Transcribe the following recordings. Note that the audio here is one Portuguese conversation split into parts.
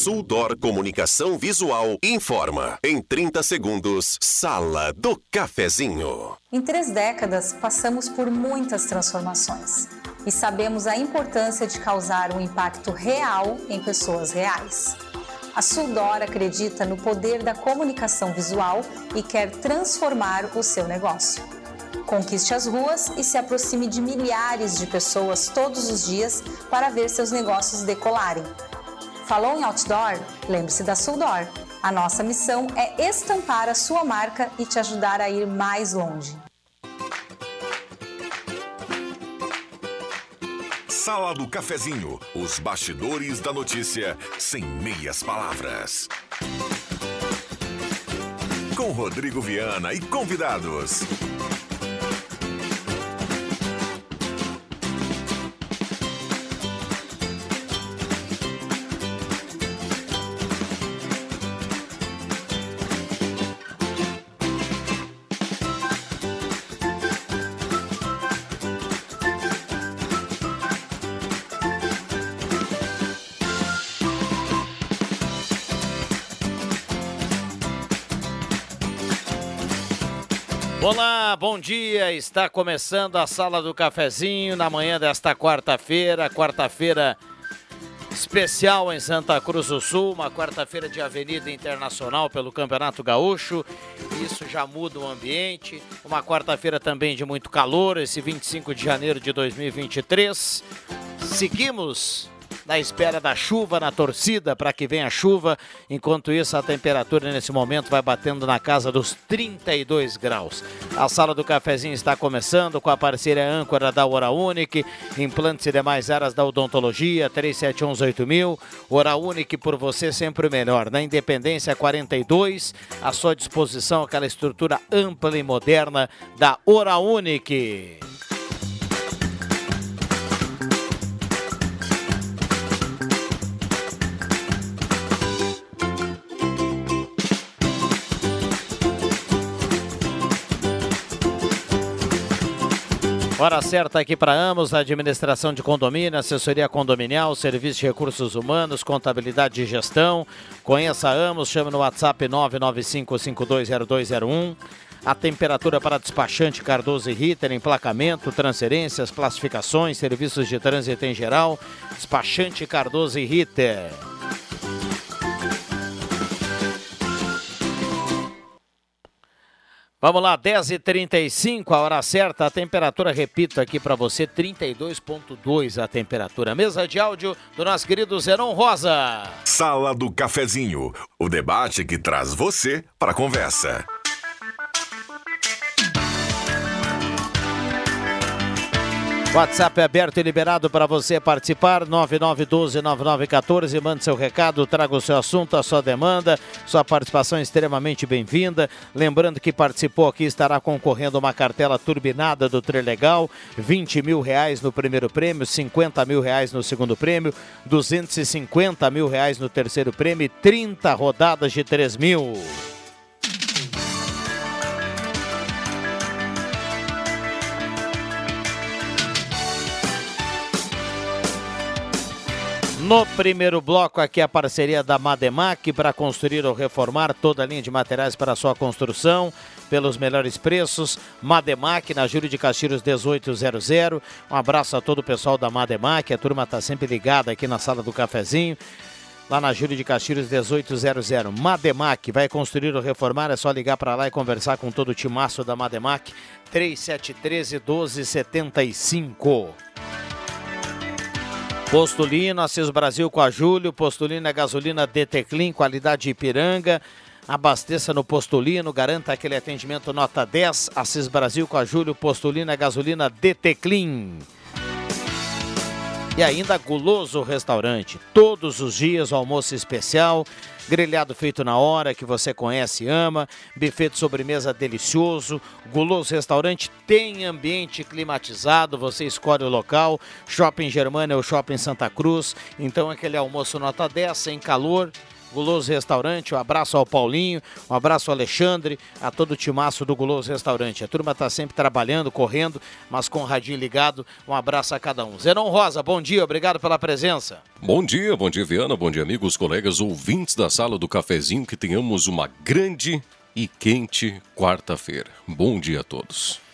Suldor Comunicação Visual informa. Em 30 segundos, Sala do Cafezinho. Em três décadas, passamos por muitas transformações e sabemos a importância de causar um impacto real em pessoas reais. A Suldor acredita no poder da comunicação visual e quer transformar o seu negócio. Conquiste as ruas e se aproxime de milhares de pessoas todos os dias para ver seus negócios decolarem. Falou em outdoor? Lembre-se da Suldor. A nossa missão é estampar a sua marca e te ajudar a ir mais longe. Sala do Cafezinho, os bastidores da notícia sem meias palavras. Com Rodrigo Viana e convidados. Bom dia. Está começando a Sala do Cafezinho na manhã desta quarta-feira, quarta-feira especial em Santa Cruz do Sul, uma quarta-feira de Avenida Internacional pelo Campeonato Gaúcho. Isso já muda o ambiente. Uma quarta-feira também de muito calor, esse 25 de janeiro de 2023. Seguimos na espera da chuva, na torcida para que venha a chuva. Enquanto isso, a temperatura nesse momento vai batendo na casa dos 32 graus. A sala do cafezinho está começando com a parceria âncora da Hora Unique, implantes e demais áreas da odontologia, 37118000. Hora Unique por você sempre o melhor. Na Independência 42, à sua disposição aquela estrutura ampla e moderna da Hora Unique. Hora certa aqui para Amos, administração de condomínio, assessoria condominial, serviço de recursos humanos, contabilidade e gestão. Conheça a Amos, chame no WhatsApp 995520201. A temperatura para despachante Cardoso e Ritter, emplacamento, transferências, classificações, serviços de trânsito em geral. Despachante Cardoso e Ritter. Vamos lá, 10h35, a hora certa, a temperatura, repito aqui para você, 32,2 a temperatura. Mesa de áudio do nosso querido Zeron Rosa. Sala do Cafezinho, o debate que traz você para a conversa. WhatsApp é aberto e liberado para você participar. 9912-9914. Mande seu recado, traga o seu assunto, a sua demanda. Sua participação é extremamente bem-vinda. Lembrando que participou aqui estará concorrendo uma cartela turbinada do Trilegal. 20 mil reais no primeiro prêmio, 50 mil reais no segundo prêmio, 250 mil reais no terceiro prêmio e 30 rodadas de 3 mil. No primeiro bloco, aqui a parceria da Mademac para construir ou reformar toda a linha de materiais para sua construção pelos melhores preços. Mademac, na Júlio de Castilhos 1800. Um abraço a todo o pessoal da Mademac. A turma está sempre ligada aqui na sala do cafezinho. Lá na Júlio de Castilhos 1800. Mademac, vai construir ou reformar? É só ligar para lá e conversar com todo o timaço da Mademac. 3713 1275. Postulino, Assis Brasil com a Júlio, Postulino é gasolina DT qualidade Ipiranga. Abasteça no Postulino, garanta aquele atendimento nota 10. Assis Brasil com a Júlio, Postulino é gasolina DT. E ainda Guloso Restaurante, todos os dias almoço especial, grelhado feito na hora que você conhece e ama, buffet de sobremesa delicioso. Guloso Restaurante tem ambiente climatizado, você escolhe o local. Shopping Germana ou Shopping Santa Cruz. Então aquele almoço nota 10 sem calor Guloso Restaurante. Um abraço ao Paulinho, um abraço ao Alexandre, a todo o timaço do Guloso Restaurante. A turma está sempre trabalhando, correndo, mas com o radinho ligado. Um abraço a cada um. Zenon Rosa, bom dia, obrigado pela presença. Bom dia, bom dia, Viana, bom dia, amigos, colegas, ouvintes da sala do cafezinho. Que tenhamos uma grande e quente quarta-feira. Bom dia a todos.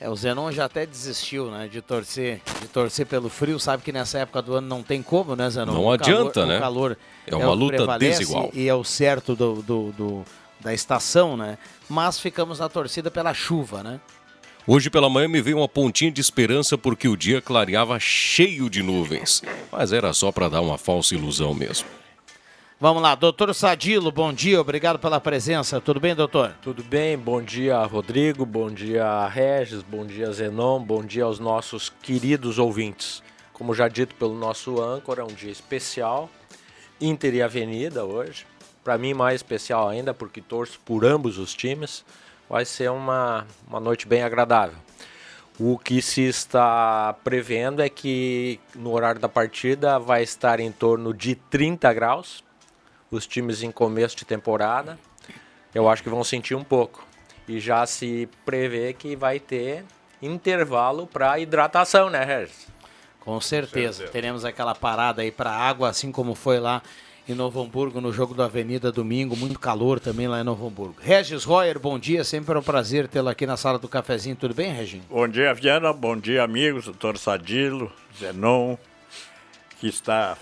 É, o Zenon já até desistiu, né, de torcer, de torcer pelo frio, sabe que nessa época do ano não tem como, né, Zenon? Não o adianta, calor, né? O calor é uma é luta desigual. E é o certo do, do, do, da estação, né? Mas ficamos na torcida pela chuva, né? Hoje pela manhã me veio uma pontinha de esperança porque o dia clareava cheio de nuvens. Mas era só para dar uma falsa ilusão mesmo. Vamos lá, doutor Sadilo, bom dia, obrigado pela presença. Tudo bem, doutor? Tudo bem, bom dia, Rodrigo, bom dia, Regis, bom dia, Zenon, bom dia aos nossos queridos ouvintes. Como já dito pelo nosso âncora, é um dia especial, Inter e Avenida hoje. Para mim, mais especial ainda, porque torço por ambos os times. Vai ser uma, uma noite bem agradável. O que se está prevendo é que no horário da partida vai estar em torno de 30 graus os times em começo de temporada, eu acho que vão sentir um pouco. E já se prevê que vai ter intervalo para hidratação, né, Regis? Com certeza. certeza. Teremos aquela parada aí para água, assim como foi lá em Novo Hamburgo, no jogo da Avenida domingo. Muito calor também lá em Novo Hamburgo. Regis Royer, bom dia. Sempre é um prazer tê-lo aqui na sala do cafezinho. Tudo bem, Reginho? Bom dia, Viana. Bom dia, amigos. Doutor Sadilo, Zenon, que está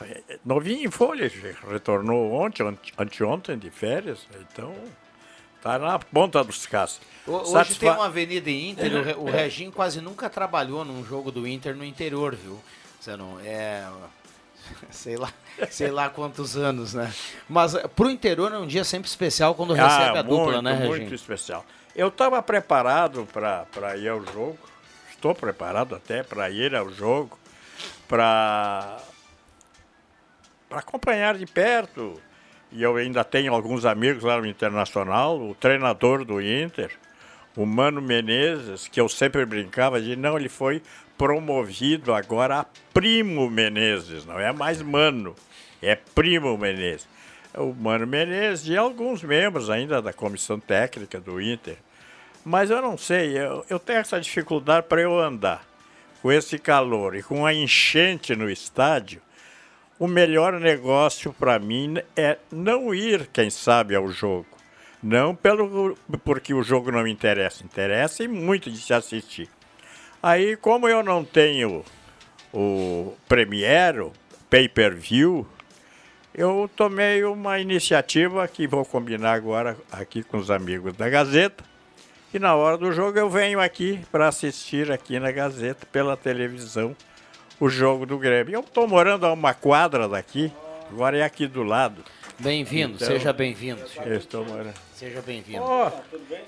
novinho em folha, retornou ontem, anteontem de férias, então está na ponta dos cascos. Hoje Satisfa... tem uma Avenida Inter, o, o Reginho quase nunca trabalhou num jogo do Inter no interior, viu? Você não é sei lá, sei lá quantos anos, né? Mas eh, pro interior é um dia sempre especial quando ah, recebe a muito, dupla, né, Reginho? Muito especial. Eu estava preparado para ir ao jogo, estou preparado até para ir ao jogo, para para acompanhar de perto. E eu ainda tenho alguns amigos lá no Internacional, o treinador do Inter, o Mano Menezes, que eu sempre brincava de não, ele foi promovido agora a Primo Menezes, não é mais Mano, é Primo Menezes. O Mano Menezes e alguns membros ainda da comissão técnica do Inter. Mas eu não sei, eu, eu tenho essa dificuldade para eu andar com esse calor e com a enchente no estádio o melhor negócio para mim é não ir, quem sabe, ao jogo. Não pelo porque o jogo não me interessa, interessa e muito de se assistir. Aí, como eu não tenho o Premiere, pay-per-view, eu tomei uma iniciativa que vou combinar agora aqui com os amigos da Gazeta. E na hora do jogo eu venho aqui para assistir aqui na Gazeta pela televisão o jogo do Grêmio. Eu estou morando a uma quadra daqui, agora é aqui do lado. Bem-vindo, então, seja bem-vindo. Estou morando. Seja bem-vindo. Oh, tudo bem,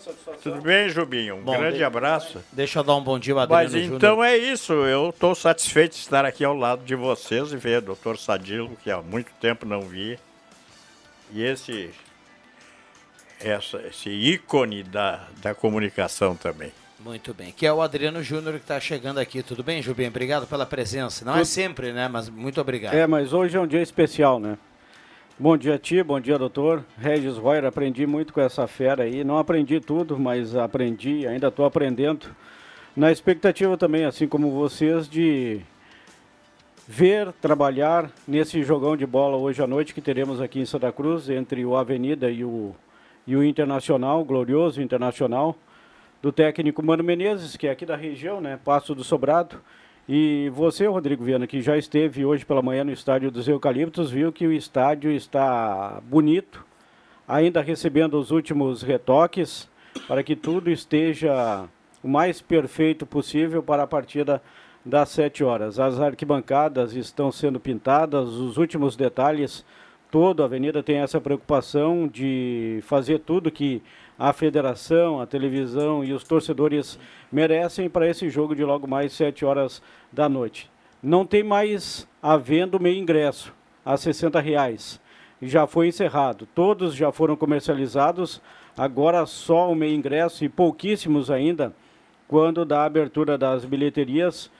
Tudo bem, Jubinho? Um bom, grande de... abraço. Deixa eu dar um bom dia ao Adriano Mas então é isso, eu estou satisfeito de estar aqui ao lado de vocês e ver o doutor Sadilo, que há muito tempo não vi. E esse, essa, esse ícone da, da comunicação também. Muito bem. Que é o Adriano Júnior que está chegando aqui. Tudo bem, Jubim? Obrigado pela presença. Não é Tudo... é sempre, né? Mas muito obrigado. É, mas hoje é um dia especial, né? Bom dia, ti. Bom dia, doutor. Regis Royer, aprendi muito com essa fera aí. Não aprendi tudo, mas aprendi, ainda estou aprendendo. Na expectativa também, assim como vocês, de ver, trabalhar nesse jogão de bola hoje à noite que teremos aqui em Santa Cruz, entre o Avenida e o, e o Internacional, glorioso Internacional do técnico Mano Menezes, que é aqui da região, né? Passo do Sobrado. E você, Rodrigo Viana, que já esteve hoje pela manhã no estádio dos Eucaliptos, viu que o estádio está bonito, ainda recebendo os últimos retoques, para que tudo esteja o mais perfeito possível para a partida das 7 horas. As arquibancadas estão sendo pintadas, os últimos detalhes, toda a avenida tem essa preocupação de fazer tudo que a federação, a televisão e os torcedores merecem para esse jogo de logo mais 7 horas da noite. Não tem mais havendo meio ingresso a 60 reais. Já foi encerrado. Todos já foram comercializados. Agora só o meio ingresso e pouquíssimos ainda quando da abertura das bilheterias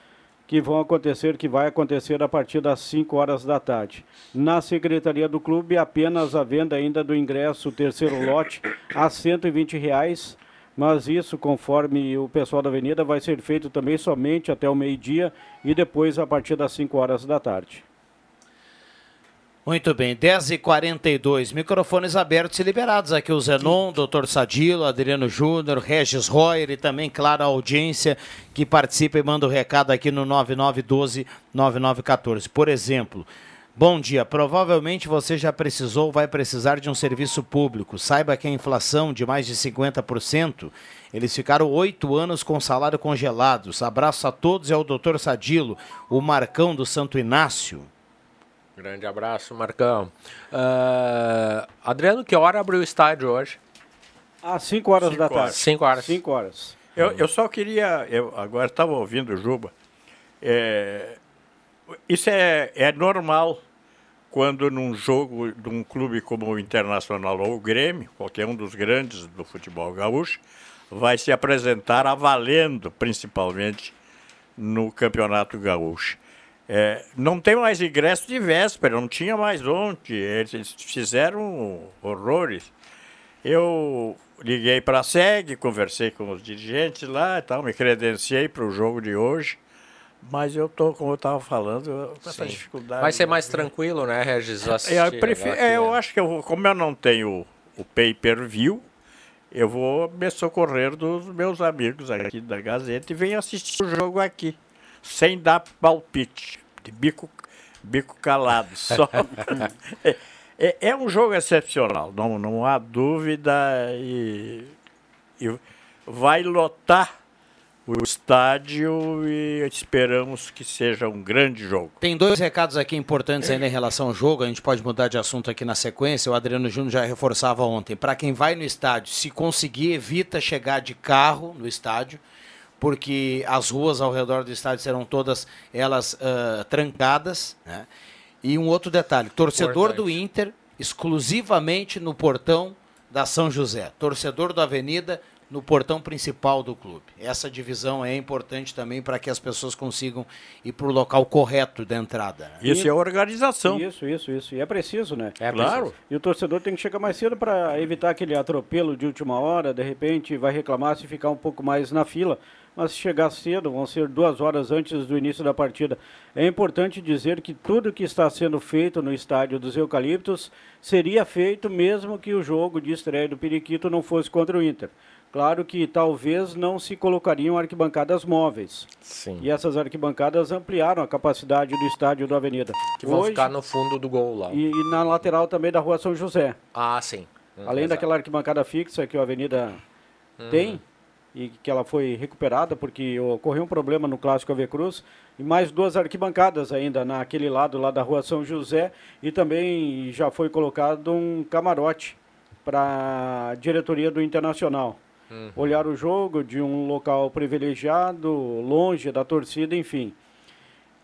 que vão acontecer, que vai acontecer a partir das 5 horas da tarde. Na secretaria do clube, apenas a venda ainda do ingresso, terceiro lote, a 120 reais, mas isso, conforme o pessoal da Avenida, vai ser feito também somente até o meio-dia e depois a partir das 5 horas da tarde. Muito bem, 10h42, microfones abertos e liberados. Aqui o Zenon, doutor Sadilo, Adriano Júnior, Regis Royer e também, claro, a audiência que participa e manda o um recado aqui no 9912-9914. Por exemplo, bom dia, provavelmente você já precisou ou vai precisar de um serviço público. Saiba que a inflação de mais de 50%, eles ficaram oito anos com salário congelados. Abraço a todos e ao doutor Sadilo, o Marcão do Santo Inácio. Grande abraço, Marcão. Uh, Adriano, que hora abriu o estádio hoje? Às 5 horas Cinco da horas. tarde. 5 horas. 5 horas. Eu, eu só queria, eu agora estava ouvindo o Juba. É, isso é, é normal quando num jogo de um clube como o Internacional ou o Grêmio, qualquer um dos grandes do futebol gaúcho, vai se apresentar a valendo, principalmente no Campeonato Gaúcho. É, não tem mais ingresso de véspera, não tinha mais ontem. Eles fizeram horrores. Eu liguei para a SEG, conversei com os dirigentes lá e tal, me credenciei para o jogo de hoje. Mas eu tô, como eu estava falando, com essa Sim. dificuldade. Vai ser mais tranquilo, né, Regis? É, eu, prefiro, aqui, é, eu né? acho que eu como eu não tenho o pay-per-view, eu vou me socorrer dos meus amigos aqui da Gazeta e venho assistir o jogo aqui, sem dar palpite, de bico, bico calado. Só. é, é- é um jogo excepcional, não, não há dúvida. E, e vai lotar o estádio e esperamos que seja um grande jogo. Tem dois recados aqui importantes ainda em relação ao jogo, a gente pode mudar de assunto aqui na sequência. O Adriano Júnior já reforçava ontem. Para quem vai no estádio, se conseguir, evita chegar de carro no estádio, porque as ruas ao redor do estádio serão todas elas ah, trancadas. né? E um outro detalhe: torcedor do Importante. Inter exclusivamente no portão da São José, torcedor do Avenida no portão principal do clube. Essa divisão é importante também para que as pessoas consigam ir para o local correto da entrada. né? Isso é organização. Isso, isso, isso. E é preciso, né? É Claro. preciso. E o torcedor tem que chegar mais cedo para evitar aquele atropelo de última hora, de repente vai reclamar se ficar um pouco mais na fila. Mas se chegar cedo, vão ser duas horas antes do início da partida. É importante dizer que tudo que está sendo feito no estádio dos Eucaliptos seria feito mesmo que o jogo de estreia do Periquito não fosse contra o Inter. Claro que talvez não se colocariam arquibancadas móveis. Sim. E essas arquibancadas ampliaram a capacidade do estádio do Avenida. Que vão Hoje- ficar no fundo do gol lá. e, e na lateral também da rua São José. Ah, sim. Além exato. daquela arquibancada fixa que a Avenida tem, e que ela foi recuperada porque ocorreu um problema no Clássico AV Cruz, e mais duas arquibancadas ainda naquele lado lá da rua São José, e também já foi colocado um camarote para a diretoria do Internacional. Olhar o jogo de um local privilegiado, longe da torcida, enfim.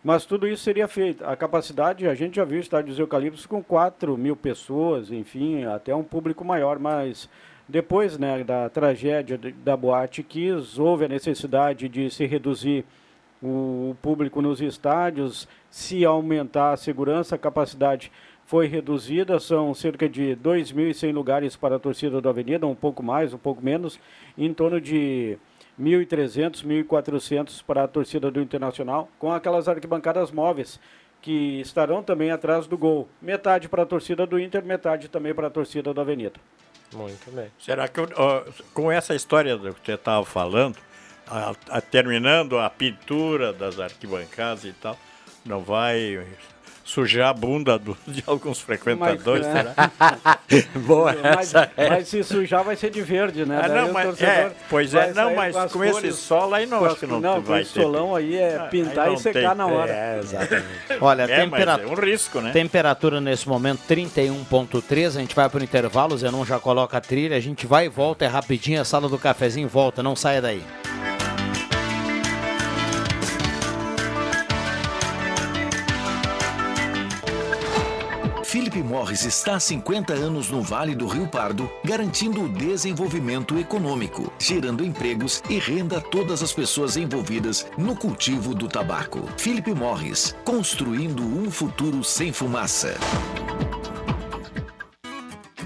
Mas tudo isso seria feito. A capacidade, a gente já viu estádios eucaliptos com 4 mil pessoas, enfim, até um público maior, mas depois né, da tragédia da Boate Kiss, houve a necessidade de se reduzir o público nos estádios, se aumentar a segurança, a capacidade foi reduzida, são cerca de 2.100 lugares para a torcida do Avenida, um pouco mais, um pouco menos, em torno de 1.300, 1.400 para a torcida do Internacional, com aquelas arquibancadas móveis que estarão também atrás do gol. Metade para a torcida do Inter, metade também para a torcida do Avenida. Muito bem. Será que, com essa história que você estava falando, a- a- terminando a pintura das arquibancadas e tal, não vai sujar a bunda do- de alguns frequentadores, Mas, será? Boa Mas, essa. é. mas se sujar vai ser de verde, né? Ah, não, mas, é, pois é, não, mas as com esse cores, sol aí não, com acho que não, não, vai com solão aí é Ah, pintar aí e secar tem. na hora. É, exatamente. Olha, É, mas tempera- é um risco, né? temperatura nesse momento 31.3, a gente vai para o intervalo, o Zenon já coloca a trilha, a gente vai e volta, é rapidinho, a sala do cafezinho volta, não saia daí. Philip Morris está há 50 anos no Vale do Rio Pardo, garantindo o desenvolvimento econômico, gerando empregos e renda a todas as pessoas envolvidas no cultivo do tabaco. Philip Morris, construindo um futuro sem fumaça.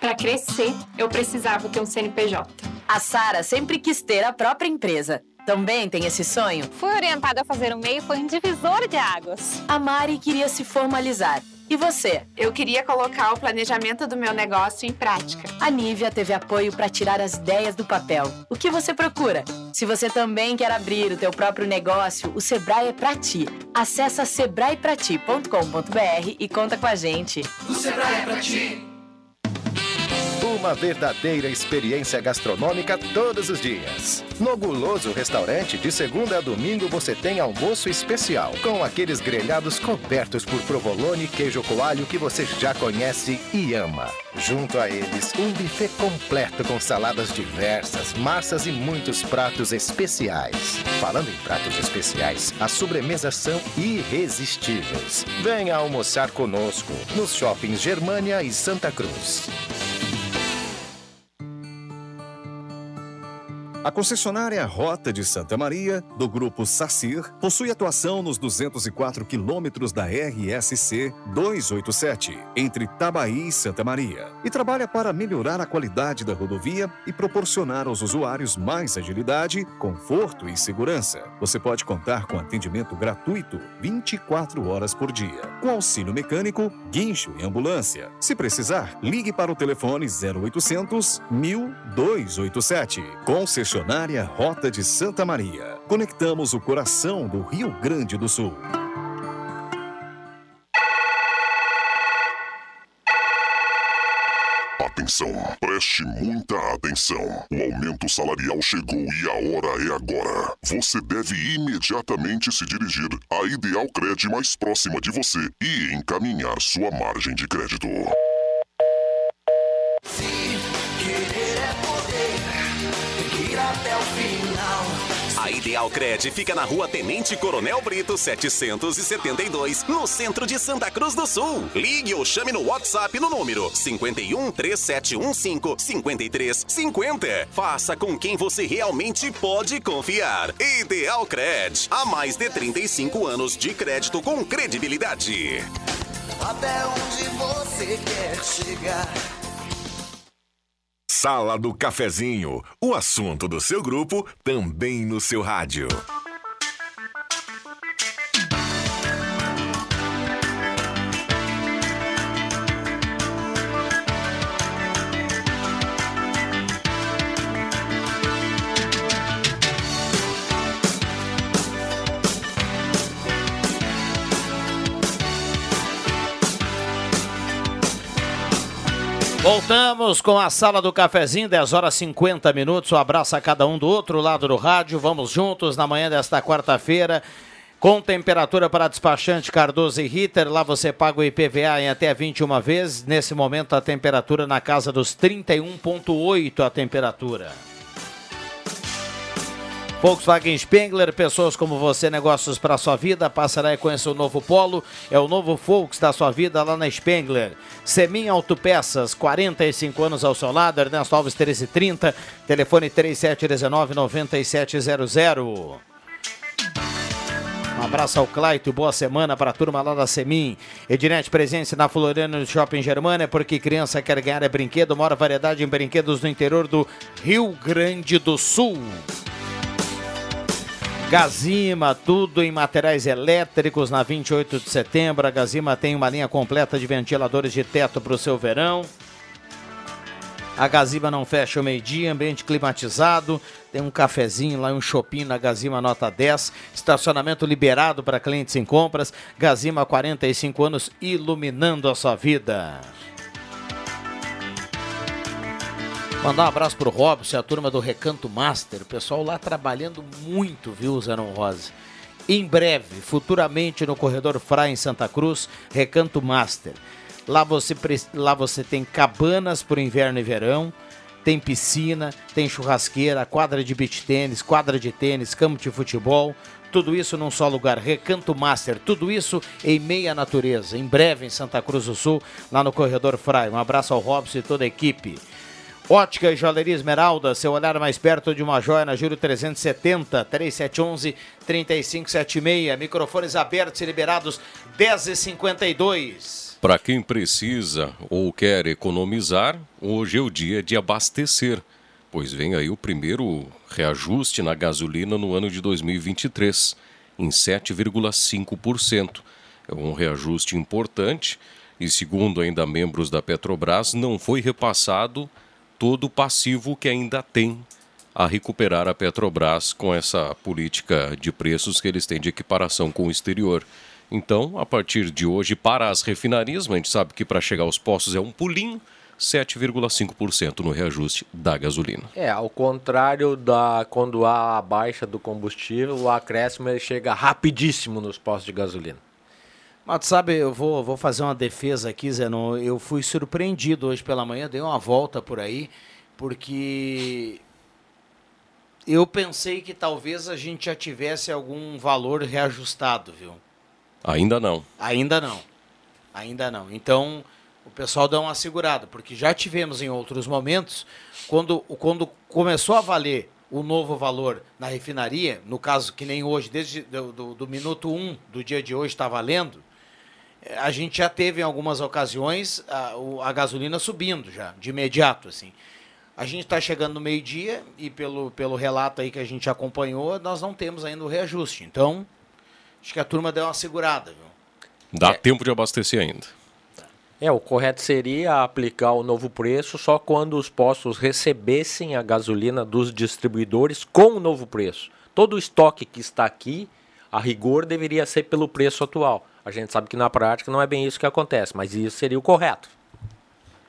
Para crescer, eu precisava ter um CNPJ. A Sara sempre quis ter a própria empresa. Também tem esse sonho? Fui orientada a fazer o MEI foi um divisor de águas. A Mari queria se formalizar. E você? Eu queria colocar o planejamento do meu negócio em prática. A Nívia teve apoio para tirar as ideias do papel. O que você procura? Se você também quer abrir o teu próprio negócio, o Sebrae é para ti. Acesse sebraeprati.com.br e conta com a gente. O Sebrae é para ti. Uma verdadeira experiência gastronômica todos os dias. No Guloso Restaurante, de segunda a domingo, você tem almoço especial, com aqueles grelhados cobertos por provolone e queijo coalho que você já conhece e ama. Junto a eles, um buffet completo com saladas diversas, massas e muitos pratos especiais. Falando em pratos especiais, as sobremesas são irresistíveis. Venha almoçar conosco nos shoppings Germânia e Santa Cruz. A concessionária Rota de Santa Maria, do grupo SACIR, possui atuação nos 204 quilômetros da RSC 287, entre Tabaí e Santa Maria, e trabalha para melhorar a qualidade da rodovia e proporcionar aos usuários mais agilidade, conforto e segurança. Você pode contar com atendimento gratuito 24 horas por dia, com auxílio mecânico, guincho e ambulância. Se precisar, ligue para o telefone 0800 1287. Concessionária Missionária Rota de Santa Maria. Conectamos o coração do Rio Grande do Sul. Atenção, preste muita atenção. O aumento salarial chegou e a hora é agora. Você deve imediatamente se dirigir à Ideal Cred mais próxima de você e encaminhar sua margem de crédito. A Ideal Cred fica na rua Tenente Coronel Brito 772, no centro de Santa Cruz do Sul. Ligue ou chame no WhatsApp no número 51 3715 5350. Faça com quem você realmente pode confiar. Ideal Cred, há mais de 35 anos de crédito com credibilidade. Até onde você quer chegar? Sala do Cafezinho, o assunto do seu grupo também no seu rádio. Voltamos com a sala do cafezinho, 10 horas 50 minutos. Um abraço a cada um do outro lado do rádio. Vamos juntos na manhã desta quarta-feira. Com temperatura para despachante Cardoso e Ritter, lá você paga o IPVA em até 21 vezes. Nesse momento a temperatura na casa dos 31.8 a temperatura. Volkswagen Spengler, pessoas como você, negócios para sua vida. Passará e conheça o novo Polo. É o novo Volks da sua vida lá na Spengler. Semin Autopeças, 45 anos ao seu lado. Ernesto Alves 1330, telefone 3719-9700. Um abraço ao Claito, boa semana para a turma lá da Semin. Ednet Presença na Floriano no Shopping Germana, porque criança quer ganhar é brinquedo. Maior variedade em brinquedos no interior do Rio Grande do Sul. Gazima, tudo em materiais elétricos na 28 de setembro. A Gazima tem uma linha completa de ventiladores de teto para o seu verão. A Gazima não fecha o meio-dia, ambiente climatizado. Tem um cafezinho lá, um shopping na Gazima nota 10. Estacionamento liberado para clientes em compras. Gazima, 45 anos, iluminando a sua vida. Mandar um abraço pro Robson e a turma do Recanto Master. O pessoal lá trabalhando muito, viu, Zenon Rosa? Em breve, futuramente no Corredor Frai em Santa Cruz, Recanto Master. Lá você, lá você tem cabanas para inverno e verão, tem piscina, tem churrasqueira, quadra de beach tênis, quadra de tênis, campo de futebol. Tudo isso num só lugar, Recanto Master. Tudo isso em meia natureza. Em breve em Santa Cruz do Sul, lá no Corredor Frai. Um abraço ao Robson e toda a equipe. Ótica e Joalheria Esmeralda, seu olhar mais perto de uma joia na Júlio 370, 3711 3576. Microfones abertos e liberados 10h52. Para quem precisa ou quer economizar, hoje é o dia de abastecer, pois vem aí o primeiro reajuste na gasolina no ano de 2023, em 7,5%. É um reajuste importante e, segundo ainda membros da Petrobras, não foi repassado todo o passivo que ainda tem a recuperar a Petrobras com essa política de preços que eles têm de equiparação com o exterior. Então, a partir de hoje, para as refinarias, a gente sabe que para chegar aos postos é um pulinho, 7,5% no reajuste da gasolina. É, ao contrário da quando há a baixa do combustível, o acréscimo ele chega rapidíssimo nos postos de gasolina. Mas sabe, eu vou, vou fazer uma defesa aqui, Zenon. Eu fui surpreendido hoje pela manhã, dei uma volta por aí, porque eu pensei que talvez a gente já tivesse algum valor reajustado, viu? Ainda não. Ainda não. Ainda não. Então, o pessoal dá uma segurada, porque já tivemos em outros momentos, quando, quando começou a valer o novo valor na refinaria, no caso que nem hoje, desde do, do, do minuto 1 um do dia de hoje está valendo, a gente já teve em algumas ocasiões a, a gasolina subindo já, de imediato, assim. A gente está chegando no meio-dia e pelo, pelo relato aí que a gente acompanhou, nós não temos ainda o reajuste. Então, acho que a turma deu uma segurada, viu? Dá tempo de abastecer ainda. É, o correto seria aplicar o novo preço só quando os postos recebessem a gasolina dos distribuidores com o novo preço. Todo o estoque que está aqui, a rigor, deveria ser pelo preço atual. A gente sabe que na prática não é bem isso que acontece, mas isso seria o correto.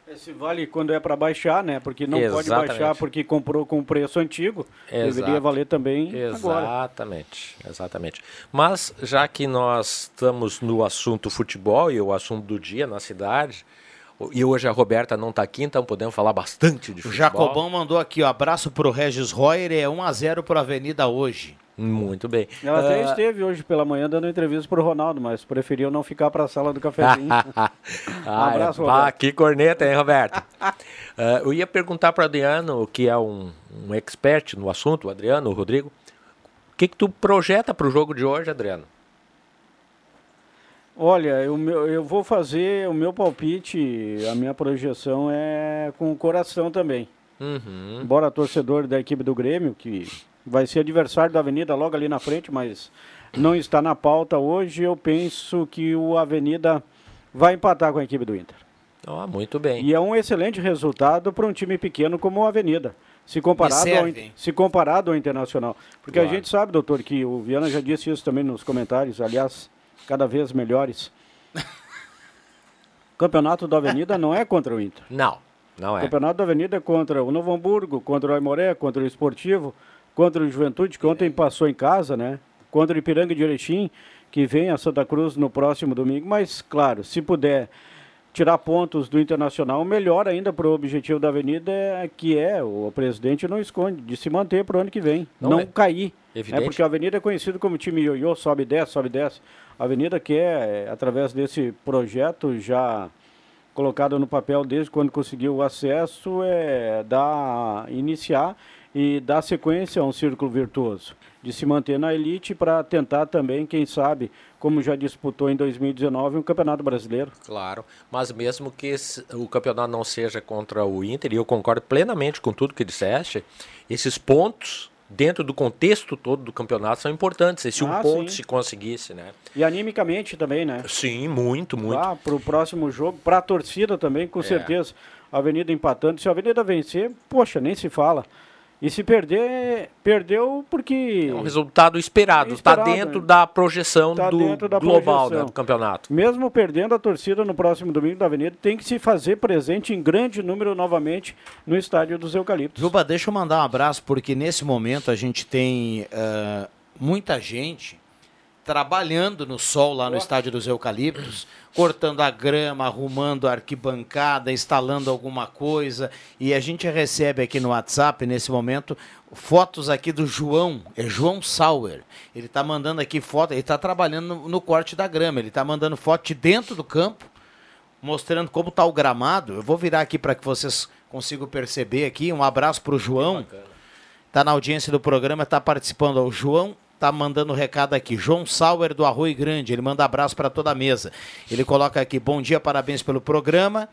Esse vale quando é para baixar, né? Porque não pode Exatamente. baixar porque comprou com preço antigo. Deveria Exato. valer também agora. Exatamente, exatamente. Mas já que nós estamos no assunto futebol e o assunto do dia na cidade, o- e hoje a Roberta não está aqui, então podemos falar bastante de O futebol. Jacobão mandou aqui, ó, abraço pro Regis Royer, é 1x0 pro Avenida hoje. Muito bem. Ela até Ah, esteve hoje pela manhã dando entrevista pro Ronaldo, mas preferiu não ficar para a sala do cafezinho. Ah, abraço, é, pá, Roberto. que corneta, hein, Roberto? Ah, eu ia perguntar para Adriano, que é um, um expert no assunto, o Adriano, o Rodrigo, o que, que tu projeta para o jogo de hoje, Adriano? Olha, eu, eu vou fazer o meu palpite, a minha projeção é com o coração também. Uhum. Embora torcedor da equipe do Grêmio, que vai ser adversário da Avenida logo ali na frente, mas não está na pauta hoje, eu penso que o Avenida vai empatar com a equipe do Inter. Ó, muito bem. E é um excelente resultado para um time pequeno como o Avenida. Se comparado, ao, se comparado ao Internacional. Porque Claro. a gente sabe, doutor, que o Viana já disse isso também nos comentários, aliás, cada vez melhores. O campeonato da Avenida não é contra o Inter. Não, não O é. campeonato da Avenida é contra o Novo Hamburgo, contra o Aimoré, contra o Esportivo, contra o Juventude, que ontem passou em casa, né? Contra o Ipiranga de Erechim, que vem a Santa Cruz no próximo domingo. Mas, claro, se puder tirar pontos do Internacional, melhor ainda para o objetivo da Avenida, é, que é, o presidente não esconde, de se manter para o ano que vem, Não não, é. cair. Evidente. É porque a Avenida é conhecido como time ioiô, sobe e desce, sobe e desce. A Avenida quer, é, através desse projeto já colocado no papel desde quando conseguiu o acesso, é dar, iniciar e dar sequência a um círculo virtuoso. De se manter na elite para tentar também, quem sabe, como já disputou em 2019, um campeonato brasileiro. Claro, mas mesmo que esse- o campeonato não seja contra o Inter, e eu concordo plenamente com tudo que disseste, esses pontos, dentro do contexto todo do campeonato, são importantes. E se um Ah, ponto sim. se conseguisse, né? E animicamente também, né? Sim, muito, muito. Lá para o próximo jogo, para a torcida também, com É. certeza. A Avenida empatando. Se a Avenida vencer, poxa, nem se fala. E se perder, perdeu porque. É um resultado esperado, está dentro da projeção Tá do dentro da global projeção. né, do campeonato. Mesmo perdendo a torcida no próximo domingo da Avenida, tem que se fazer presente em grande número novamente no estádio dos Eucaliptos. Juba, deixa eu mandar um abraço, porque nesse momento a gente tem eh, muita gente trabalhando no sol lá no estádio dos Eucaliptos, cortando a grama, arrumando a arquibancada, instalando alguma coisa. E a gente recebe aqui no WhatsApp, nesse momento, fotos aqui do João, é João Sauer. Ele está mandando aqui foto, ele está trabalhando no, no corte da grama, ele está mandando foto de dentro do campo, mostrando como está o gramado. Eu vou virar aqui para que vocês consigam perceber aqui. Um abraço para o João. Está na audiência do programa, está participando. O João tá mandando recado aqui. João Sauer do Arroio Grande. Ele manda abraço para toda a mesa. Ele coloca aqui: bom dia, parabéns pelo programa.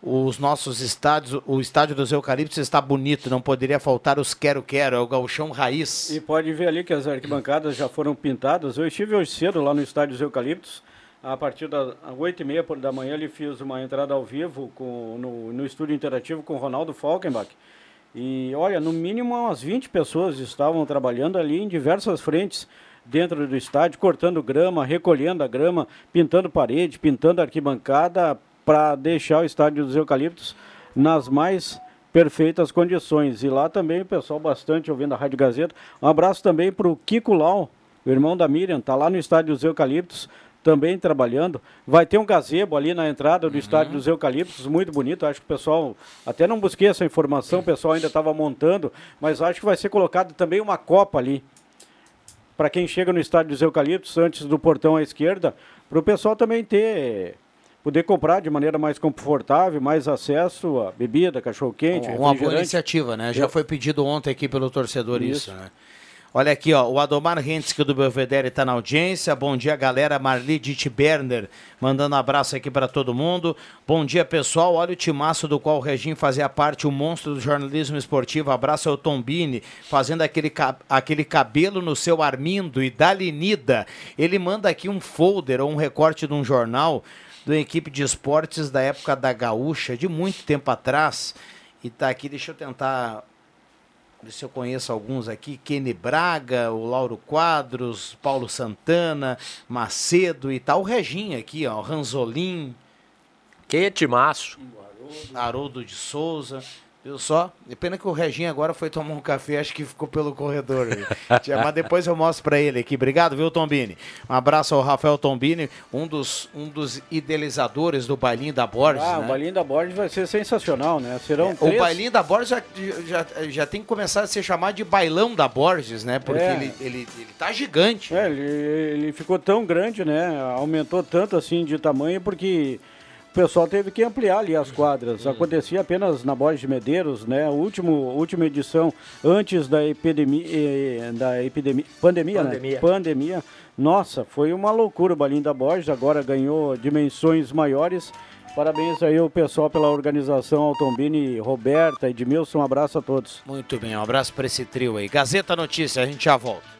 Os nossos estádios, o estádio dos Eucaliptos está bonito, não poderia faltar os quero-quero, é o gauchão raiz. E pode ver ali que as arquibancadas já foram pintadas. Eu estive hoje cedo lá no estádio dos Eucaliptos. A partir das 8h30 por- da manhã, ele fiz uma entrada ao vivo com, no, no estúdio interativo com Ronaldo Falkenbach. E olha, no mínimo umas 20 pessoas estavam trabalhando ali em diversas frentes dentro do estádio, cortando grama, recolhendo a grama, pintando parede, pintando arquibancada para deixar o estádio dos Eucaliptos nas mais perfeitas condições. E lá também o pessoal bastante ouvindo a Rádio Gazeta. Um abraço também para o Kiko Lau, o irmão da Miriam, está lá no estádio dos Eucaliptos, também trabalhando. Vai ter um gazebo ali na entrada do estádio dos Eucaliptos, muito bonito. Acho que o pessoal, até não busquei essa informação, o pessoal ainda estava montando, mas acho que vai ser colocado também uma copa ali. Para quem chega no estádio dos Eucaliptos, antes do portão à esquerda, para o pessoal também ter. Poder comprar de maneira mais confortável, mais acesso a bebida, cachorro-quente, Uma boa iniciativa, né? Já Eu- foi pedido ontem aqui pelo torcedor isso, Isso. né? Olha aqui, ó, o Adomar Hentzke do Belvedere está na audiência. Bom dia, galera. Marli Berner mandando abraço aqui para todo mundo. Bom dia, pessoal. Olha o timaço do qual o Regim fazia parte, o monstro do jornalismo esportivo. Abraço ao Tombini, fazendo aquele, aquele cabelo no seu Armindo e Dalinida. Ele manda aqui um folder ou um recorte de um jornal da equipe de esportes da época da Gaúcha, de muito tempo atrás. E tá aqui, deixa eu tentar se eu conheço alguns aqui, Kenny Braga, o Lauro Quadros, Paulo Santana, Macedo e tal, o Reginho aqui, ó, Ranzolin. Que timaço. Haroldo de Souza. Viu só? É pena que o Reginho agora foi tomar um café, acho que ficou pelo corredor. Mas depois eu mostro pra ele aqui. Obrigado, viu, Tombini? Um abraço ao Rafael Tombini, um dos, um dos idealizadores do Bailinho da Borges. Ah, né? o bailinho da Borges vai ser sensacional, né? Serão O três... bailinho da Borges já, já, já tem que começar a ser chamado de bailão da Borges, né? Porque É. ele, ele, ele tá gigante. É, ele, ele ficou tão grande, né? Aumentou tanto assim de tamanho porque o pessoal teve que ampliar ali as quadras. Acontecia apenas na Borges de Medeiros, né? A último, última edição antes da epidemia, eh, da epidemia, pandemia, Pandemia. né? Pandemia. Nossa, foi uma loucura o Balinho da Borges. Agora ganhou dimensões maiores. Parabéns aí ao pessoal pela organização, ao Tombini, Roberta, Edmilson, um abraço a todos. Muito bem, um abraço para esse trio aí. Gazeta Notícia, a gente já volta.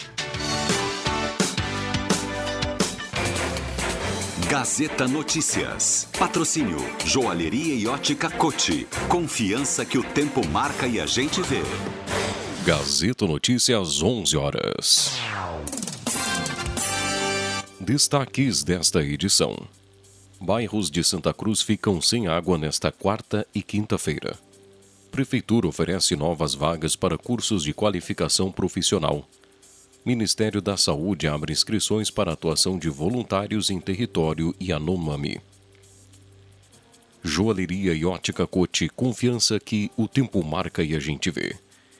Gazeta Notícias. Patrocínio Joalheria e Ótica Cote. Confiança que o tempo marca e a gente vê. Gazeta Notícias, às 11 horas. Destaques desta edição. Bairros de Santa Cruz ficam sem água nesta quarta e quinta-feira. Prefeitura oferece novas vagas para cursos de qualificação profissional. Ministério da Saúde abre inscrições para atuação de voluntários em território Yanomami. Joalheria e ótica Cote, confiança que o tempo marca e a gente vê.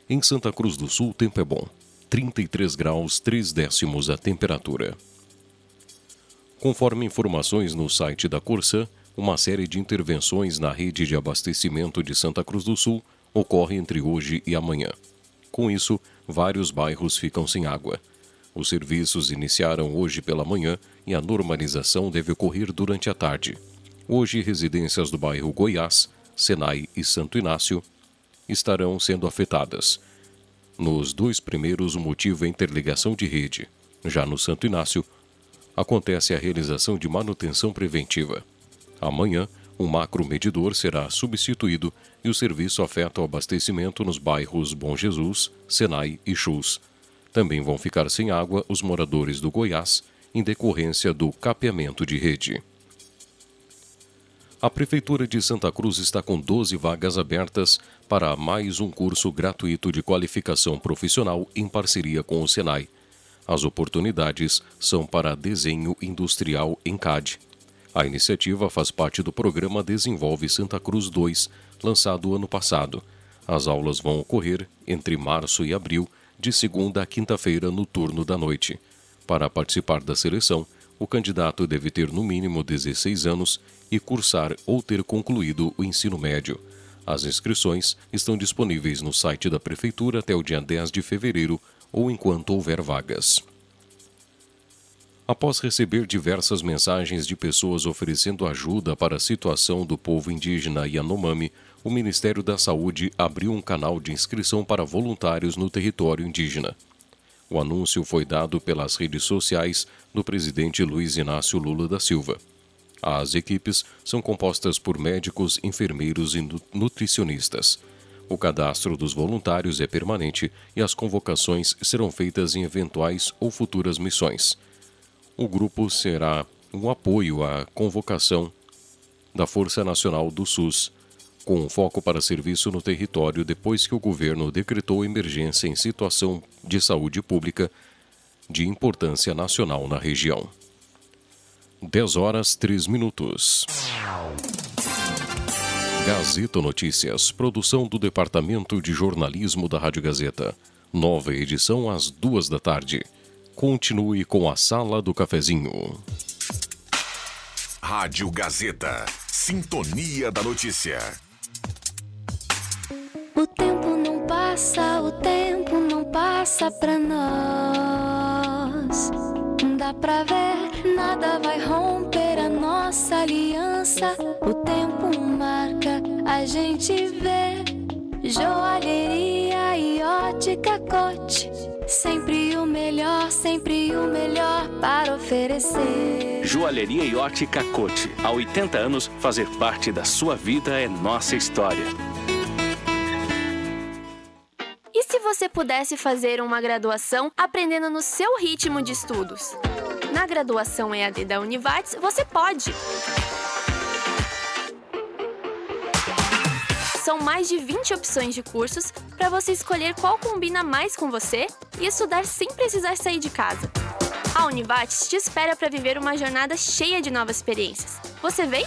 Em Santa Cruz do Sul, o tempo é bom. 33 graus, 3 décimos a temperatura. Conforme informações no site da Corsã, uma série de intervenções na rede de abastecimento de Santa Cruz do Sul ocorre entre hoje e amanhã. Com isso, vários bairros ficam sem água. Os serviços iniciaram hoje pela manhã e a normalização deve ocorrer durante a tarde. Hoje, residências do bairro Goiás, Senai e Santo Inácio estarão sendo afetadas. Nos dois primeiros, o motivo é interligação de rede. Já no Santo Inácio, acontece a realização de manutenção preventiva. Amanhã, Um macromedidor será substituído e o serviço afeta o abastecimento nos bairros Bom Jesus, Senai e Chus. Também vão ficar sem água os moradores do Goiás, em decorrência do capeamento de rede. A Prefeitura de Santa Cruz está com 12 vagas abertas para mais um curso gratuito de qualificação profissional em parceria com o Senai. As oportunidades são para desenho industrial em CAD. A iniciativa faz parte do programa Desenvolve Santa Cruz 2, lançado ano passado. As aulas vão ocorrer entre março e abril, de segunda a quinta-feira, no turno da noite. Para participar da seleção, o candidato deve ter no mínimo 16 anos e cursar ou ter concluído o ensino médio. As inscrições estão disponíveis no site da Prefeitura até o dia 10 de fevereiro ou enquanto houver vagas. Após receber diversas mensagens de pessoas oferecendo ajuda para a situação do povo indígena Yanomami, o Ministério da Saúde abriu um canal de inscrição para voluntários no território indígena. O anúncio foi dado pelas redes sociais do presidente Luiz Inácio Lula da Silva. As equipes são compostas por médicos, enfermeiros e nutricionistas. O cadastro dos voluntários é permanente e as convocações serão feitas em eventuais ou futuras missões. O grupo será um apoio à convocação da Força Nacional do SUS, com foco para serviço no território depois que o governo decretou emergência em situação de saúde pública de importância nacional na região. 10 horas 3 minutos. Gazeta Notícias, produção do Departamento de Jornalismo da Rádio Gazeta. Nova edição às duas da tarde. Continue com a Sala do Cafezinho. Rádio Gazeta. Sintonia da Notícia. O tempo não passa, o tempo não passa pra nós. Dá pra ver, nada vai romper a nossa aliança. O tempo marca, a gente vê. Joalheria e ótica cote. Sempre o melhor, sempre o melhor para oferecer. Joalheria e ótica cote. Há 80 anos, fazer parte da sua vida é nossa história. Se você pudesse fazer uma graduação aprendendo no seu ritmo de estudos? Na graduação EAD da Univates, você pode! São mais de 20 opções de cursos para você escolher qual combina mais com você e estudar sem precisar sair de casa. A Univates te espera para viver uma jornada cheia de novas experiências. Você vem?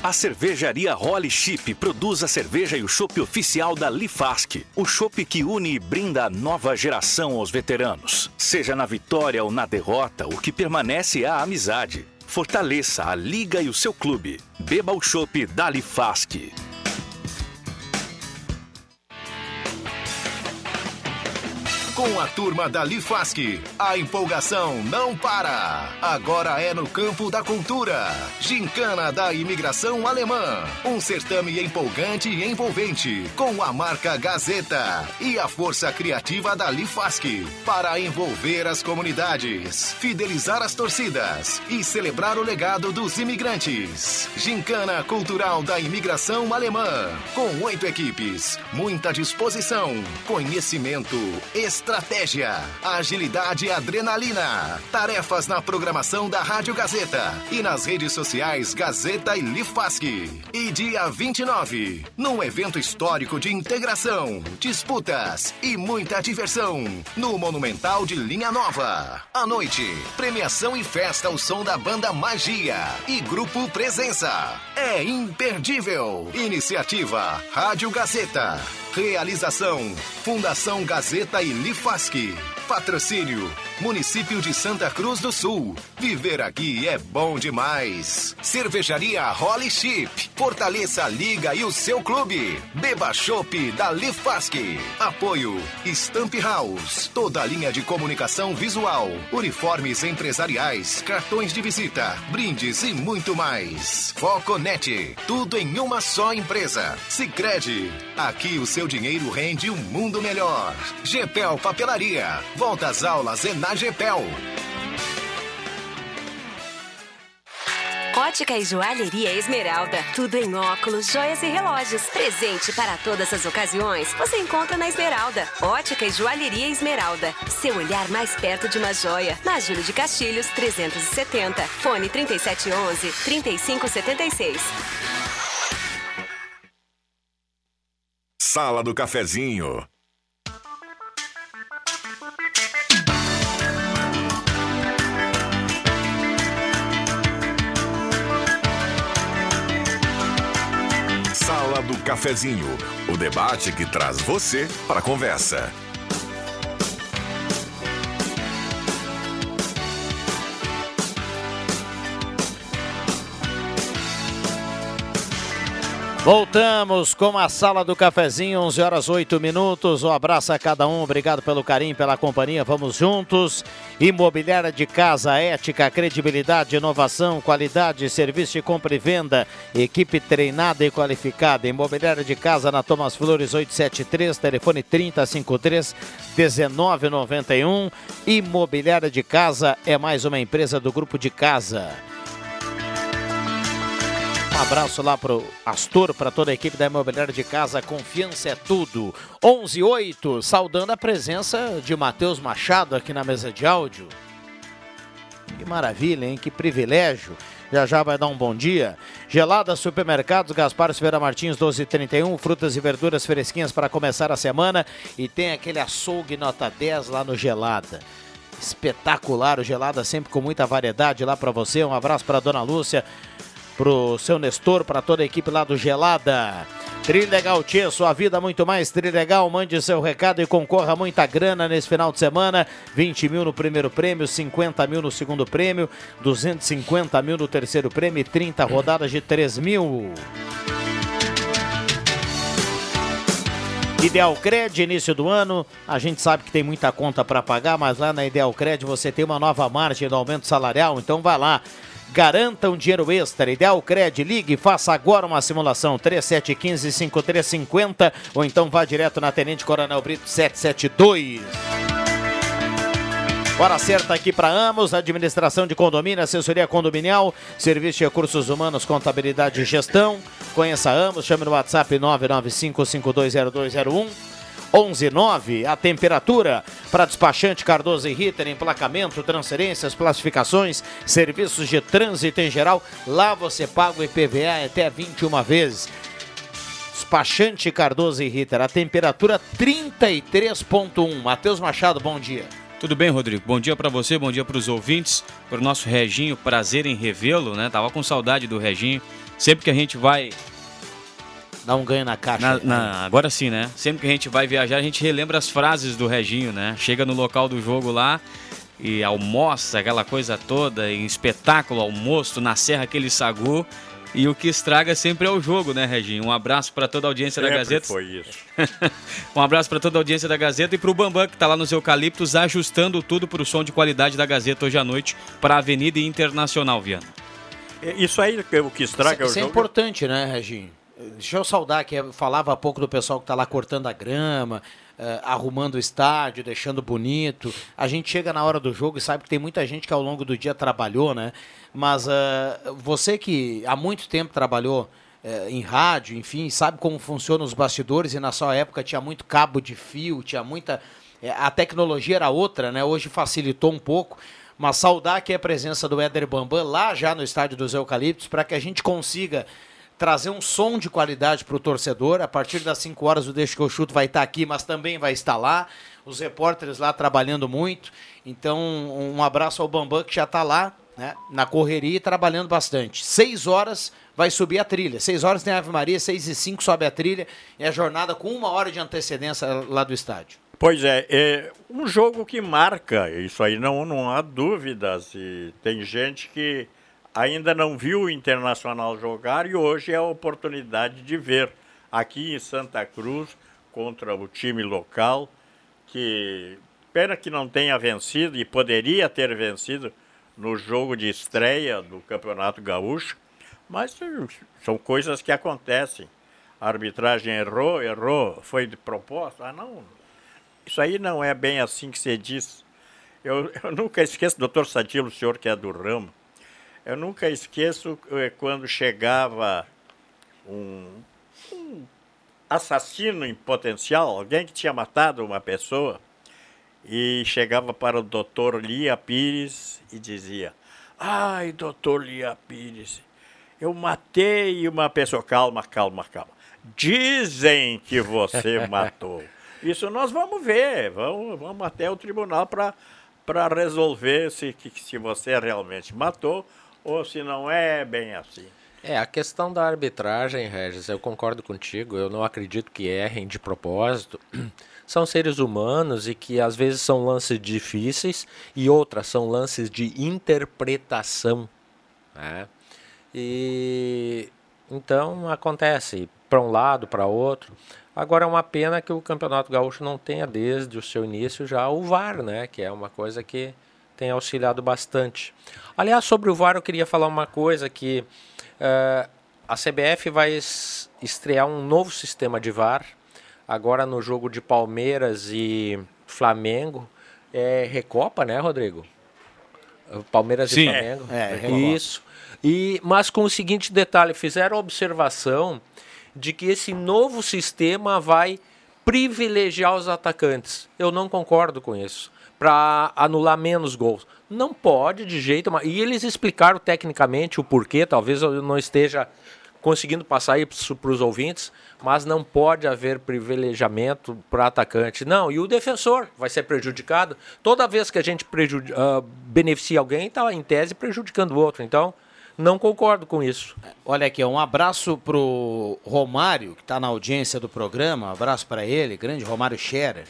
A cervejaria Holly Chip produz a cerveja e o chopp oficial da Lifask. O chopp que une e brinda a nova geração aos veteranos. Seja na vitória ou na derrota, o que permanece é a amizade. Fortaleça a liga e o seu clube. Beba o chopp da Lifask. Com a turma da Lifask, a empolgação não para. Agora é no campo da cultura. Gincana da Imigração Alemã. Um certame empolgante e envolvente. Com a marca Gazeta e a força criativa da Lifask. Para envolver as comunidades, fidelizar as torcidas e celebrar o legado dos imigrantes. Gincana Cultural da Imigração Alemã. Com oito equipes, muita disposição, conhecimento, estratégia, agilidade e adrenalina. Tarefas na programação da Rádio Gazeta e nas redes sociais Gazeta e Lifask. E dia 29, num evento histórico de integração, disputas e muita diversão no Monumental de Linha Nova. À noite, premiação e festa ao som da banda Magia e Grupo Presença. É imperdível. Iniciativa Rádio Gazeta. Realização Fundação Gazeta e Lifask. Patrocínio: Município de Santa Cruz do Sul. Viver aqui é bom demais. Cervejaria Holly Chip. Fortaleça a liga e o seu clube. Beba Chopp da Lifask. Apoio: Stamp House. Toda a linha de comunicação visual. Uniformes empresariais, cartões de visita, brindes e muito mais. Foconet. Tudo em uma só empresa. Sicredi. Aqui o seu dinheiro rende um mundo melhor. Gepel Papelaria. Volta às aulas é na Gepel. Ótica e Joalheria Esmeralda. Tudo em óculos, joias e relógios. Presente para todas as ocasiões. Você encontra na Esmeralda. Ótica e Joalheria Esmeralda. Seu olhar mais perto de uma joia. Na Júlio de Castilhos, 370. Fone 3711-3576. Sala do Cafezinho. Do Cafezinho, o debate que traz você para a conversa. Voltamos com a sala do cafezinho, 11 horas 8 minutos. Um abraço a cada um, obrigado pelo carinho, pela companhia. Vamos juntos. Imobiliária de casa, ética, credibilidade, inovação, qualidade, serviço de compra e venda, equipe treinada e qualificada. Imobiliária de casa na Thomas Flores 873, telefone 3053 1991. Imobiliária de casa é mais uma empresa do grupo de casa. Abraço lá pro Astor, para toda a equipe da Imobiliária de Casa. Confiança é tudo. 11 8, saudando a presença de Matheus Machado aqui na mesa de áudio. Que maravilha, hein? Que privilégio. Já já vai dar um bom dia. Gelada Supermercados, Gaspar Silveira Martins, 1231. Frutas e verduras fresquinhas para começar a semana. E tem aquele açougue nota 10 lá no Gelada. Espetacular o Gelada, sempre com muita variedade lá para você. Um abraço para dona Lúcia pro seu Nestor, para toda a equipe lá do Gelada. Trilegal Tia, sua vida muito mais Trilegal. Mande seu recado e concorra a muita grana nesse final de semana. 20 mil no primeiro prêmio, 50 mil no segundo prêmio, 250 mil no terceiro prêmio e 30 rodadas de 3 mil. Ideal Cred, início do ano, a gente sabe que tem muita conta para pagar, mas lá na Ideal Cred você tem uma nova margem do aumento salarial, então vai lá. Garanta um dinheiro extra. Ideal Cred, ligue, faça agora uma simulação 3715-5350 ou então vá direto na Tenente Coronel Brito 772. Hora certa aqui para Amos, administração de condomínio, assessoria condominial, serviço de recursos humanos, contabilidade e gestão. Conheça Amos, chame no WhatsApp 995520201. 119 a temperatura para despachante Cardoso e Ritter, emplacamento, transferências, classificações, serviços de trânsito em geral. Lá você paga o IPVA até 21 vezes. Despachante Cardoso e Ritter, a temperatura 33.1. Matheus Machado, bom dia. Tudo bem, Rodrigo? Bom dia para você, bom dia para os ouvintes, para o nosso Reginho, prazer em revê-lo, né? Tava com saudade do Reginho. Sempre que a gente vai Dá um ganho na caixa. Na, na, agora sim, né? Sempre que a gente vai viajar, a gente relembra as frases do Reginho, né? Chega no local do jogo lá e almoça aquela coisa toda, em espetáculo, almoço na Serra, aquele sagu. E o que estraga sempre é o jogo, né, Reginho? Um abraço para toda a audiência Sempre da Gazeta. foi isso. um abraço para toda a audiência da Gazeta e para o Bambam, que está lá nos Eucaliptos, ajustando tudo para o som de qualidade da Gazeta hoje à noite para a Avenida Internacional, Viana. É, Isso aí que- o que estraga Isso, o isso é jogo. importante, né, Reginho? Deixa eu saudar que falava há pouco do pessoal que está lá cortando a grama, eh, arrumando o estádio, deixando bonito. A gente chega na hora do jogo e sabe que tem muita gente que ao longo do dia trabalhou, né? Mas eh, você que há muito tempo trabalhou eh, em rádio, enfim, sabe como funcionam os bastidores e na sua época tinha muito cabo de fio, tinha muita. a tecnologia era outra, né? Hoje facilitou um pouco. Mas saudar aqui a presença do Éder Bambam lá já no estádio dos Eucaliptos para que a gente consiga trazer um som de qualidade para o torcedor. A partir das 5 horas o Deixa que eu chuto vai estar aqui, mas também vai estar lá. Os repórteres lá trabalhando muito. Então, um abraço ao Bambam que já está lá, né, na correria e trabalhando bastante. 6 horas vai subir a trilha. 6 horas tem Ave Maria, 6 e 5 sobe a trilha. É a jornada com uma hora de antecedência lá do estádio. Pois é, é um jogo que marca, isso aí não, não há dúvidas. E tem gente que ainda não viu o Internacional jogar e hoje é a oportunidade de ver aqui em Santa Cruz contra o time local, que pena que não tenha vencido e poderia ter vencido no jogo de estreia do Campeonato Gaúcho, mas são coisas que acontecem. A arbitragem errou, errou, foi de propósito. Ah, não, isso aí não é bem assim que se diz. Eu, eu nunca esqueço, doutor Sadilo, o senhor que é do ramo, eu nunca esqueço eh, quando chegava um, um assassino em potencial, alguém que tinha matado uma pessoa, e chegava para o doutor Lia Pires e dizia: Ai, doutor Lia Pires, eu matei uma pessoa. Calma, calma, calma. Dizem que você matou. Isso nós vamos ver, vamos, vamos até o tribunal para resolver se, que, se você realmente matou ou se não é bem assim. É, a questão da arbitragem, Regis, eu concordo contigo, eu não acredito que errem de propósito. São seres humanos e que às vezes são lances difíceis e outras são lances de interpretação. Né? E então acontece para um lado, para outro. Agora é uma pena que o Campeonato Gaúcho não tenha desde o seu início já o VAR, né? Que é uma coisa que tem auxiliado bastante. Aliás, sobre o VAR eu queria falar uma coisa que uh, a CBF vai estrear um novo sistema de VAR agora no jogo de Palmeiras e Flamengo. É Recopa, né, Rodrigo? Palmeiras Sim. e Flamengo. É, é Recopa. Isso. E, mas com o seguinte detalhe, fizeram a observação de que esse novo sistema vai privilegiar os atacantes. Eu não concordo com isso. Para anular menos gols. Não pode de jeito. E eles explicaram tecnicamente o porquê. Talvez eu não esteja conseguindo passar isso para os ouvintes, mas não pode haver privilegiamento para atacante. Não, e o defensor vai ser prejudicado. Toda vez que a gente ah, beneficia alguém, está em tese prejudicando o outro. Então, não concordo com isso. Olha aqui, um abraço pro Romário, que está na audiência do programa. Um abraço para ele, grande Romário Scherer.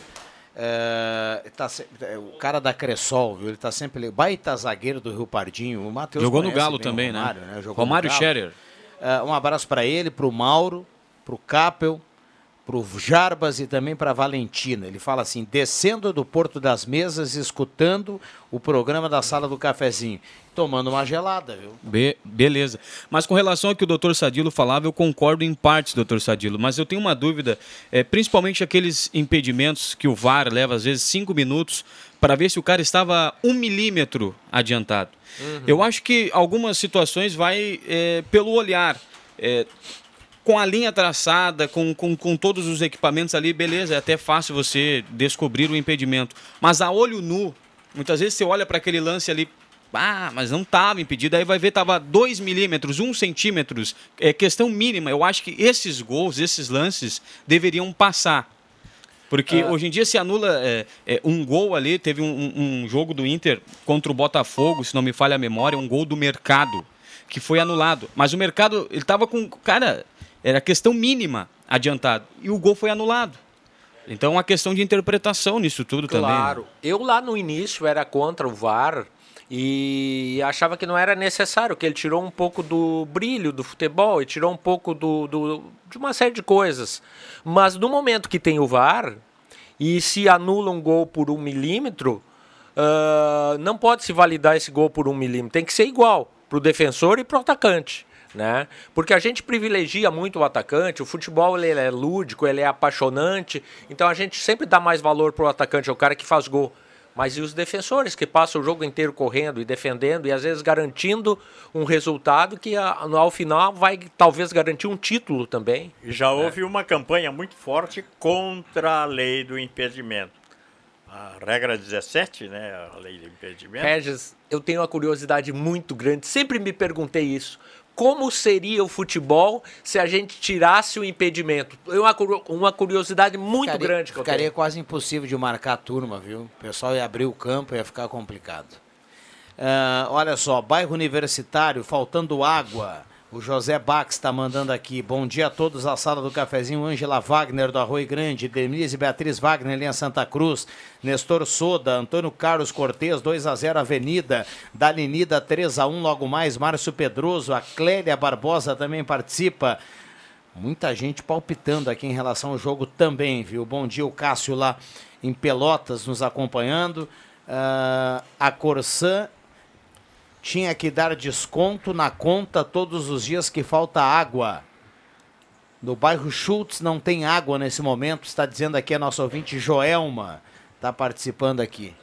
É, tá se- é, o cara da Cressol, viu? Ele tá sempre. Baita zagueiro do Rio Pardinho. O Matheus Jogou no Galo o também, né? Romário, Jogou no Romário. Scherer. É, um abraço para ele, pro Mauro, pro Capel, pro Jarbas e também para Valentina. Ele fala assim: descendo do Porto das Mesas, escutando o programa da Sala do Cafezinho, tomando uma gelada, viu? Be- beleza. Mas com relação ao que o doutor Sadilo falava, eu concordo em partes, doutor Sadilo. Mas eu tenho uma dúvida, é, principalmente aqueles impedimentos que o VAR leva às vezes cinco minutos para ver se o cara estava um milímetro adiantado. Eu acho que algumas situações vai é, pelo olhar. É, com a linha traçada, com, com, com todos os equipamentos ali, beleza, é até fácil você descobrir o impedimento. Mas a olho nu, muitas vezes você olha para aquele lance ali, ah, mas não estava impedido, aí vai ver estava 2 milímetros, 1 um centímetros, é questão mínima. Eu acho que esses gols, esses lances, deveriam passar. Porque hoje em dia se anula é, é, um gol ali, teve um, um- um jogo do Inter contra o Botafogo, se não me falha a memória, um gol do mercado, que foi anulado. Mas o mercado, ele estava com. Cara, era questão mínima adiantado. E o gol foi anulado. Então, uma questão de interpretação nisso tudo também. né? Claro. Eu lá no início era contra o VAR e achava que não era necessário, que ele tirou um pouco do brilho do futebol e tirou um pouco do, do- de uma série de coisas. Mas no momento que tem o VAR e se anula um gol por um milímetro, ah, não pode se validar esse gol por um milímetro. Tem que ser igual para o defensor e para o atacante. Né? Porque a gente privilegia muito o atacante, o futebol ele é lúdico, ele é apaixonante, então a gente sempre dá mais valor para o atacante, é o cara que faz gol. Mas e os defensores que passam o jogo inteiro correndo e defendendo e às vezes garantindo um resultado que ao final vai talvez garantir um título também. Já houve uma campanha muito forte contra a lei do impedimento. A regra 17, né, a lei do impedimento. Regis, eu tenho uma curiosidade muito grande, sempre me perguntei isso. Como seria o futebol se a gente tirasse o impedimento? É uma, curio- uma curiosidade muito Ficaria- grande que eu Ficaria tenho. quase impossível de marcar a turma, viu? O pessoal ia abrir o campo, ia ficar complicado. Ah, olha só, bairro universitário, faltando água. O José Bax está mandando aqui. Bom dia a todos à sala do cafezinho. Ângela Wagner do Arroio Grande, Denise Beatriz Wagner, linha Santa Cruz, Nestor Soda, Antônio Carlos Cortez, 2 a 0 Avenida, Dalinida 3 a 1 logo mais, Márcio Pedroso, a Clélia Barbosa também participa. Muita gente palpitando aqui em relação ao jogo também, viu? Bom dia, o Cássio lá em Pelotas nos acompanhando. Uh, a Corsã tinha que dar desconto na conta todos os dias que falta água. No bairro Schultz não tem água nesse momento, está dizendo aqui a nossa ouvinte Joelma, está participando aqui.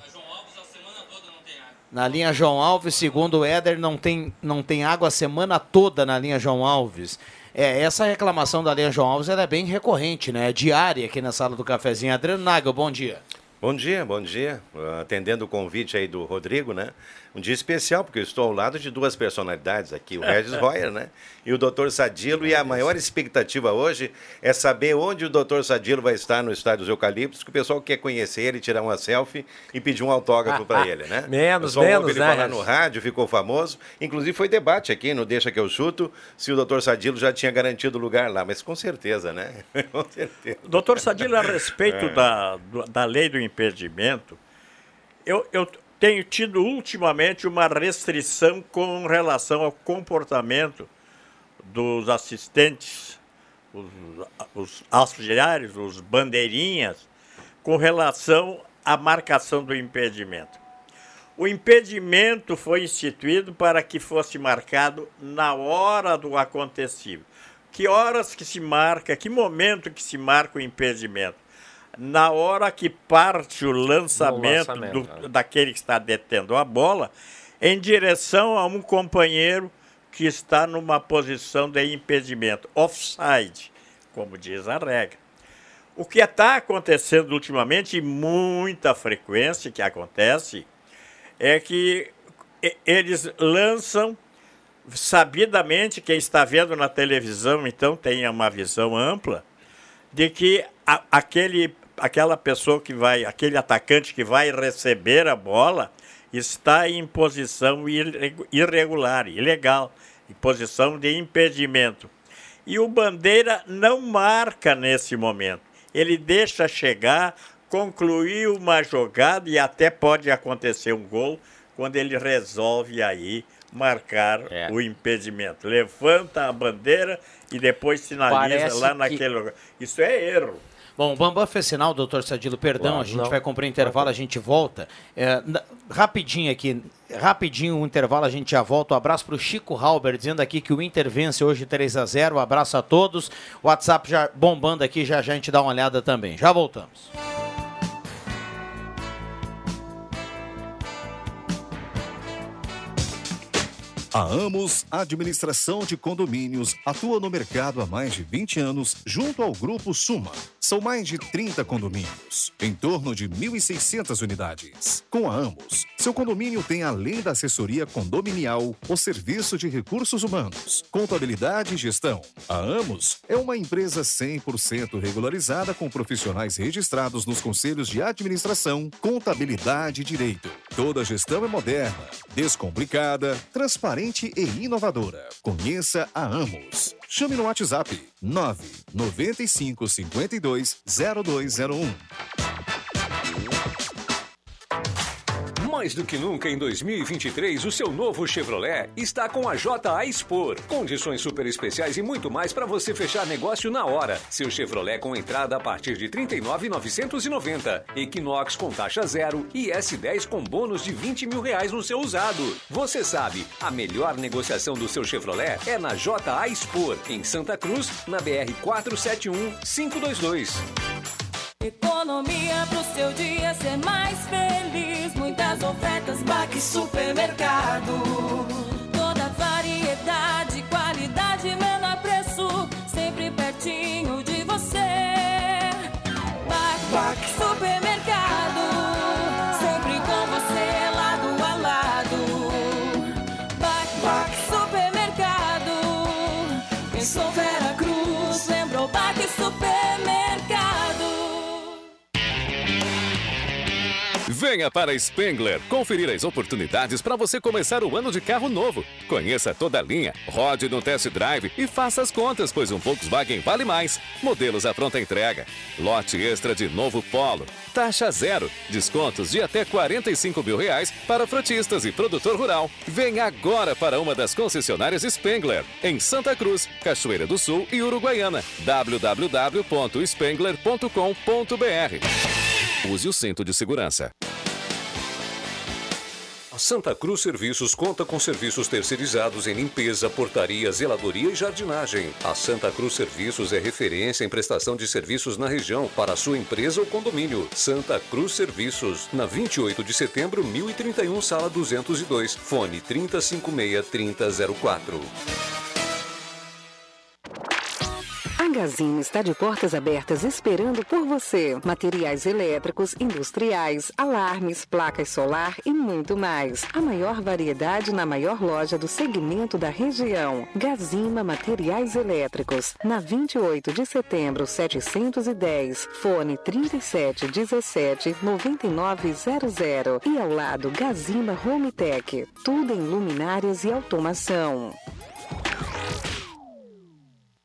Na linha João Alves, segundo o Éder, não tem, não tem água a semana toda na linha João Alves. É, essa reclamação da linha João Alves é bem recorrente, né? É diária aqui na sala do cafezinho. Adriano Nagel, bom dia. Bom dia, bom dia. Atendendo o convite aí do Rodrigo, né? Um dia especial, porque eu estou ao lado de duas personalidades aqui, o Regis Royer, né? E o Dr. Sadilo. E a maior expectativa hoje é saber onde o Dr. Sadilo vai estar no Estádio dos Eucaliptos, que o pessoal quer conhecer ele, tirar uma selfie e pedir um autógrafo para ele, né? Menos, o menos, ele né? falar no rádio, ficou famoso. Inclusive foi debate aqui no Deixa Que Eu Chuto, se o Dr. Sadilo já tinha garantido lugar lá, mas com certeza, né? com certeza. Doutor Sadilo, a respeito É. da, da lei do impedimento, eu, eu tenho tido ultimamente uma restrição com relação ao comportamento dos assistentes, os, os auxiliares, os bandeirinhas, com relação à marcação do impedimento. O impedimento foi instituído para que fosse marcado na hora do acontecido. Que horas que se marca, que momento que se marca o impedimento? Na hora que parte o lançamento, lançamento, do- né? daquele que está detendo a bola em direção a um companheiro que está numa posição de impedimento, offside, como diz a regra. O que está acontecendo ultimamente, e muita frequência que acontece, é que eles lançam sabidamente, quem está vendo na televisão, então tenha uma visão ampla, de que a- aquele, aquela pessoa que vai, aquele atacante que vai receber a bola, está em posição irre- irregular, ilegal, em posição de impedimento. E o Bandeira não marca nesse momento. Ele deixa chegar, concluir uma jogada e até pode acontecer um gol quando ele resolve aí marcar o impedimento. Levanta a bandeira e depois sinaliza Parece lá que- naquele lugar. Isso é erro. Bom, o Bambam fez sinal, doutor Sadilo, perdão, Claro, a gente não. vai cumprir o intervalo, a gente volta. É, rapidinho aqui, rapidinho o intervalo, a gente já volta. Um abraço para o Chico Halber, dizendo aqui que o Inter vence hoje 3 a 0 Um abraço a todos. O WhatsApp já bombando aqui, já já a gente dá uma olhada também. Já voltamos. A Amos Administração de Condomínios atua no mercado há mais de 20 anos junto ao Grupo Suma. São mais de 30 condomínios, em torno de 1.600 unidades. Com a Amos, seu condomínio tem além da assessoria condominial, o serviço de recursos humanos, contabilidade e gestão. A Amos é uma empresa 100% regularizada com profissionais registrados nos conselhos de administração, contabilidade e direito. Toda a gestão é moderna, descomplicada, transparente e inovadora. Conheça a Amos. Chame no WhatsApp 995 52 0201. Mais do que nunca em 2023, o seu novo Chevrolet está com a JA Expor. Condições super especiais e muito mais para você fechar negócio na hora. Seu Chevrolet com entrada a partir de R$ 39,990. Equinox com taxa zero e S10 com bônus de 20 mil reais no seu usado. Você sabe, a melhor negociação do seu Chevrolet é na JA Expor, em Santa Cruz, na BR 471 522. Economia pro seu dia ser mais feliz. Muitas ofertas, Baque Supermercado. Toda variedade, qualidade, menor preço. Sempre pertinho de você. Baque, Supermercado. Venha para Spengler conferir as oportunidades para você começar o ano de carro novo. Conheça toda a linha, rode no test drive e faça as contas, pois um Volkswagen vale mais. Modelos à pronta entrega. Lote extra de novo Polo. Taxa zero. Descontos de até 45 mil reais para frotistas e produtor rural. Venha agora para uma das concessionárias Spengler, em Santa Cruz, Cachoeira do Sul e Uruguaiana. www.spengler.com.br Use o cinto de segurança. A Santa Cruz Serviços conta com serviços terceirizados em limpeza, portaria, zeladoria e jardinagem. A Santa Cruz Serviços é referência em prestação de serviços na região para sua empresa ou condomínio. Santa Cruz Serviços, na 28 de setembro, 1031, sala 202. Fone 3056-3004. A Gazin está de portas abertas esperando por você. Materiais elétricos, industriais, alarmes, placas solar e muito mais. A maior variedade na maior loja do segmento da região. Gazima Materiais Elétricos. Na 28 de setembro, 710. Fone 3717 9900. E ao lado, Gazima Home Tech. Tudo em luminárias e automação.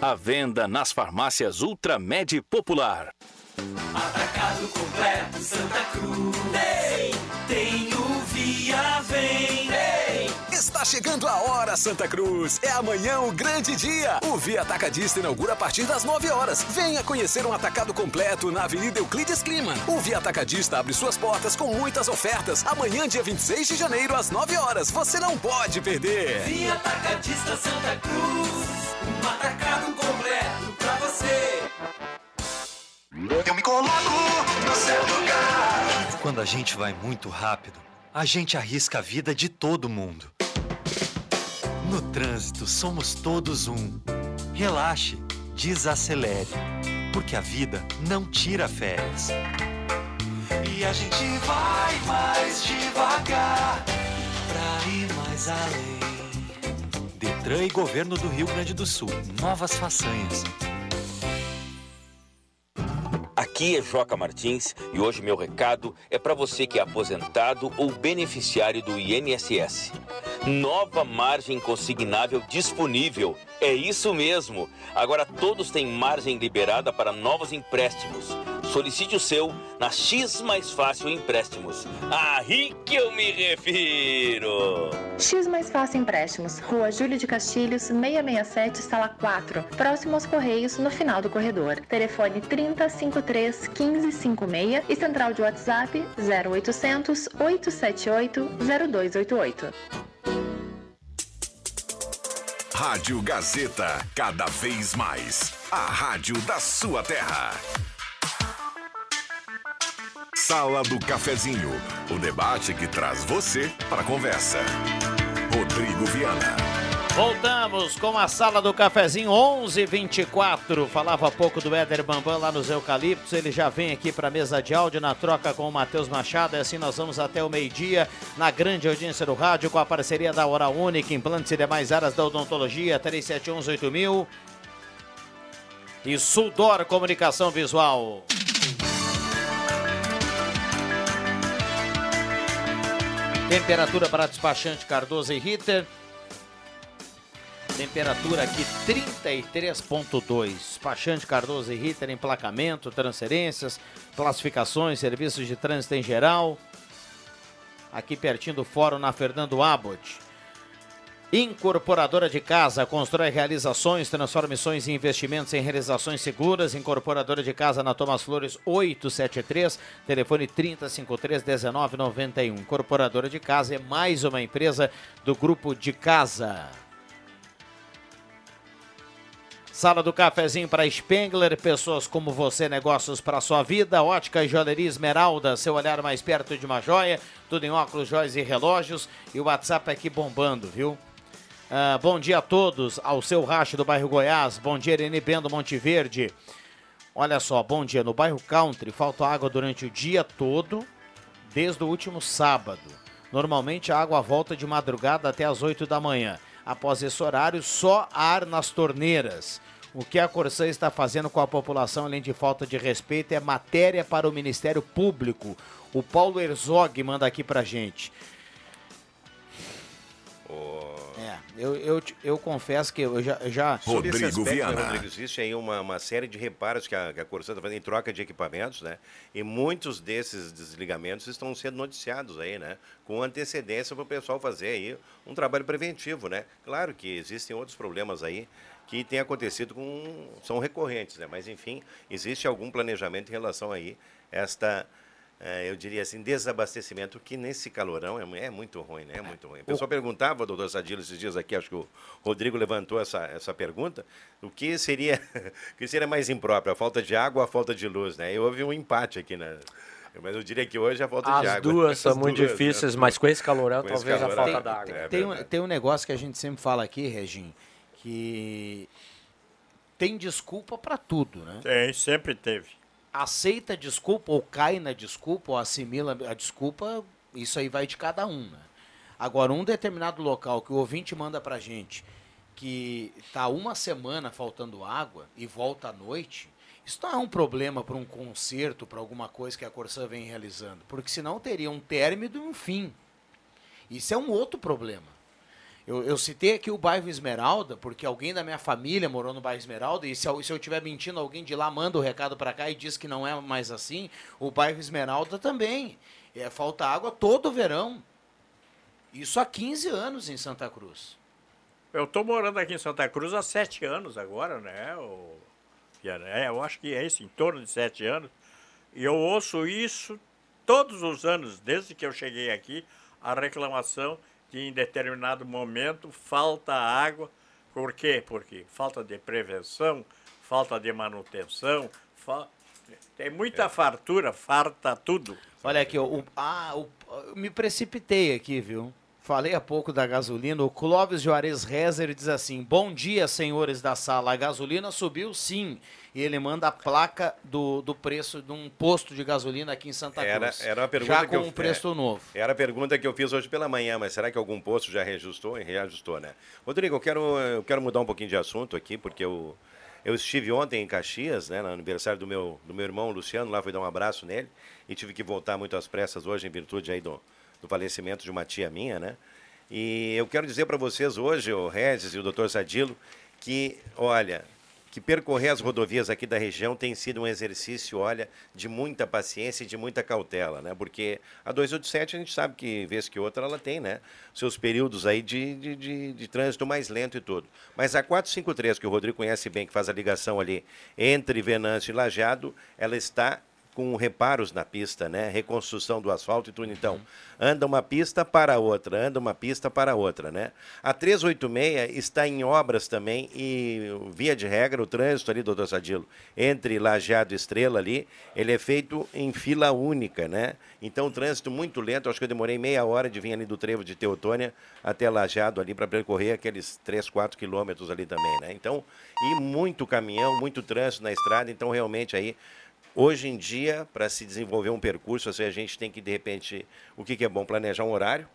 À venda nas farmácias Ultramed Popular. Atacado completo Santa Cruz. Tem, tem o Via Vem. Está chegando a hora, Santa Cruz. É amanhã o grande dia. O Via Atacadista inaugura a partir das 9 horas. Venha conhecer um atacado completo na Avenida Euclides Clima. O Via Atacadista abre suas portas com muitas ofertas. Amanhã, dia 26 de janeiro, às 9 horas. Você não pode perder. Via Atacadista Santa Cruz. Um atacado completo pra você. Eu me coloco no seu lugar. Quando a gente vai muito rápido, a gente arrisca a vida de todo mundo. No trânsito, somos todos um. Relaxe, desacelere, porque a vida não tira férias. E a gente vai mais devagar pra ir mais além. Detran e Governo do Rio Grande do Sul. Novas façanhas. Aqui é Joca Martins e hoje meu recado é para você que é aposentado ou beneficiário do INSS. Nova margem consignável disponível. É isso mesmo. Agora todos têm margem liberada para novos empréstimos. Solicite o seu na X Mais Fácil Empréstimos. Aí que eu me refiro. X Mais Fácil Empréstimos, Rua Júlio de Castilhos, 667, sala 4, próximo aos Correios, no final do corredor. Telefone 3053 1556 e central de WhatsApp 0800 878 0288. Rádio Gazeta, cada vez mais. A rádio da sua terra. Sala do Cafezinho, o debate que traz você para a conversa. Rodrigo Viana. Voltamos com a sala do cafezinho 1124. Falava pouco do Éder Bambam lá nos Eucaliptos. Ele já vem aqui para a mesa de áudio na troca com o Matheus Machado. E assim nós vamos até o meio-dia na grande audiência do rádio com a parceria da Hora Única, implantes e demais áreas da odontologia 37118000 e Sudor Comunicação Visual. Temperatura para despachante Cardoso e Ritter. Temperatura aqui 33.2. Despachante Cardoso e Ritter, emplacamento, transferências, classificações, serviços de trânsito em geral. Aqui pertinho do fórum na Fernando Abbott. Incorporadora de casa, constrói realizações, transformações e investimentos em realizações seguras. Incorporadora de casa na Thomas Flores 873, telefone 3053-1991. Incorporadora de casa é mais uma empresa do grupo de casa. Sala do cafezinho para Spengler, pessoas como você, negócios para sua vida. Ótica e Joalheria Esmeralda, seu olhar mais perto de uma joia. Tudo em óculos, joias e relógios. E o WhatsApp aqui bombando, viu? Ah, bom dia a todos, ao seu racho do bairro Goiás. Bom dia, Irene Bendo Monte Verde. Olha só, bom dia. No bairro Country, falta água durante o dia todo, desde o último sábado. Normalmente a água volta de madrugada até as 8 da manhã. Após esse horário, só ar nas torneiras. O que a Corsã está fazendo com a população, além de falta de respeito, é matéria para o Ministério Público. O Paulo Herzog manda aqui pra gente. É, eu, eu, eu confesso que eu já. eu já Sobre esse aspecto, né, Rodrigo, existe aí uma, uma série de reparos que a, que a Corsã está fazendo em troca de equipamentos, né? E muitos desses desligamentos estão sendo noticiados aí, né? Com antecedência para o pessoal fazer aí um trabalho preventivo, né? Claro que existem outros problemas aí que têm acontecido com... são recorrentes, né? Mas, enfim, existe algum planejamento em relação aí a esta... eh, eu diria assim, desabastecimento, que nesse calorão é, é muito ruim, né? É muito ruim. O pessoal perguntava, doutor Sadilo, esses dias aqui, acho que o Rodrigo levantou essa, essa pergunta, o que seria, o que seria mais impróprio, a falta de água ou a falta de luz, né? E houve um empate aqui, né? Mas eu diria que hoje é a falta de As água. duas são As muito duas, né? difíceis, mas com esse calorão, Com esse talvez a calorão, falta é, d'água. é tem, um, tem um negócio que a gente sempre fala aqui, Regim, que tem desculpa para tudo, né? Tem, sempre teve. Aceita a desculpa ou cai na desculpa ou assimila a desculpa, isso aí vai de cada um, né? Agora, um determinado local que o ouvinte manda pra gente que tá uma semana faltando água e volta à noite, isso não é um problema para um concerto, para alguma coisa que a Corsã vem realizando, porque senão teria um término e um fim. Isso é um outro problema. Eu, eu citei aqui o bairro Esmeralda, porque alguém da minha família morou no bairro Esmeralda, e se, eu- se eu estiver mentindo, alguém de lá manda o recado para cá e diz que não é mais assim. O bairro Esmeralda também. É, falta água todo verão. Isso há 15 anos em Santa Cruz. Eu estou morando aqui em Santa Cruz há sete anos agora, né? O... É, eu acho que é isso, em torno de sete anos. E eu ouço isso todos os anos, desde que eu cheguei aqui, a reclamação que em determinado momento falta água. Por quê? Porque falta de prevenção, falta de manutenção, fa- tem muita fartura, farta tudo. Olha aqui, o, ah, o- eu me precipitei aqui, viu? Falei há pouco da gasolina. O Clóvis Juarez Rezer diz assim: Bom dia, senhores da sala. A gasolina subiu sim. E ele manda a placa do, do preço de um posto de gasolina aqui em Santa Era, Cruz. era uma pergunta Já que com eu um preço é, novo. Era a pergunta que eu fiz hoje pela manhã, mas será que algum posto já reajustou? Reajustou, né? Rodrigo, eu quero, eu quero mudar um pouquinho de assunto aqui, porque eu, eu estive ontem em Caxias, né, no aniversário do meu, do meu irmão Luciano, lá fui dar um abraço nele, e tive que voltar muito às pressas hoje, em virtude aí do, do falecimento de uma tia minha, né? E eu quero dizer para vocês hoje, o Regis e o doutor Sadilo, que, olha, que percorrer as rodovias aqui da região tem sido um exercício, olha, de muita paciência e de muita cautela, né? Porque a 287 a gente sabe que, vez que outra, ela tem, né? Seus períodos aí de, de, de, de trânsito mais lento e tudo. Mas a 453, que o Rodrigo conhece bem, que faz a ligação ali entre Venâncio e Lajeado, ela está com reparos na pista, né? Reconstrução do asfalto e tudo. Então, anda uma pista para outra, anda uma pista para outra, né? A 386 está em obras também e, via de regra, o trânsito ali, doutor Sadilo, entre Lajeado e Estrela ali, ele é feito em fila única, né? Então, o trânsito muito lento, acho que eu demorei meia hora de vir ali do trevo de Teotônia até Lajeado ali para percorrer aqueles 3, 4 quilômetros ali também, né? Então, e muito caminhão, muito trânsito na estrada, então realmente aí Hoje em dia, para se desenvolver um percurso, assim, a gente tem que, de repente, o que, que é bom? Planejar um horário,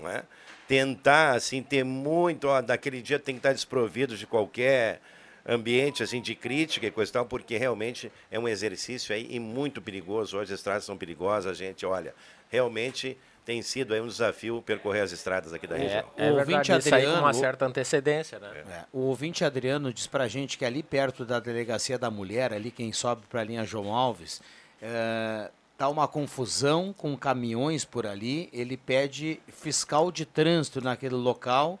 não é? tentar assim, ter muito, ó, daquele dia tem que estar desprovido de qualquer ambiente assim de crítica e coisa e tal, porque realmente é um exercício aí e muito perigoso. Hoje as estradas são perigosas, a gente, olha, realmente tem sido aí um desafio percorrer as estradas aqui da região. É O ouvinte aí com Adriano- uma certa antecedência, né? É, O ouvinte Adriano diz pra gente que ali perto da delegacia da mulher, ali quem sobe pra linha João Alves, é, tá uma confusão com caminhões por ali. Ele pede fiscal de trânsito naquele local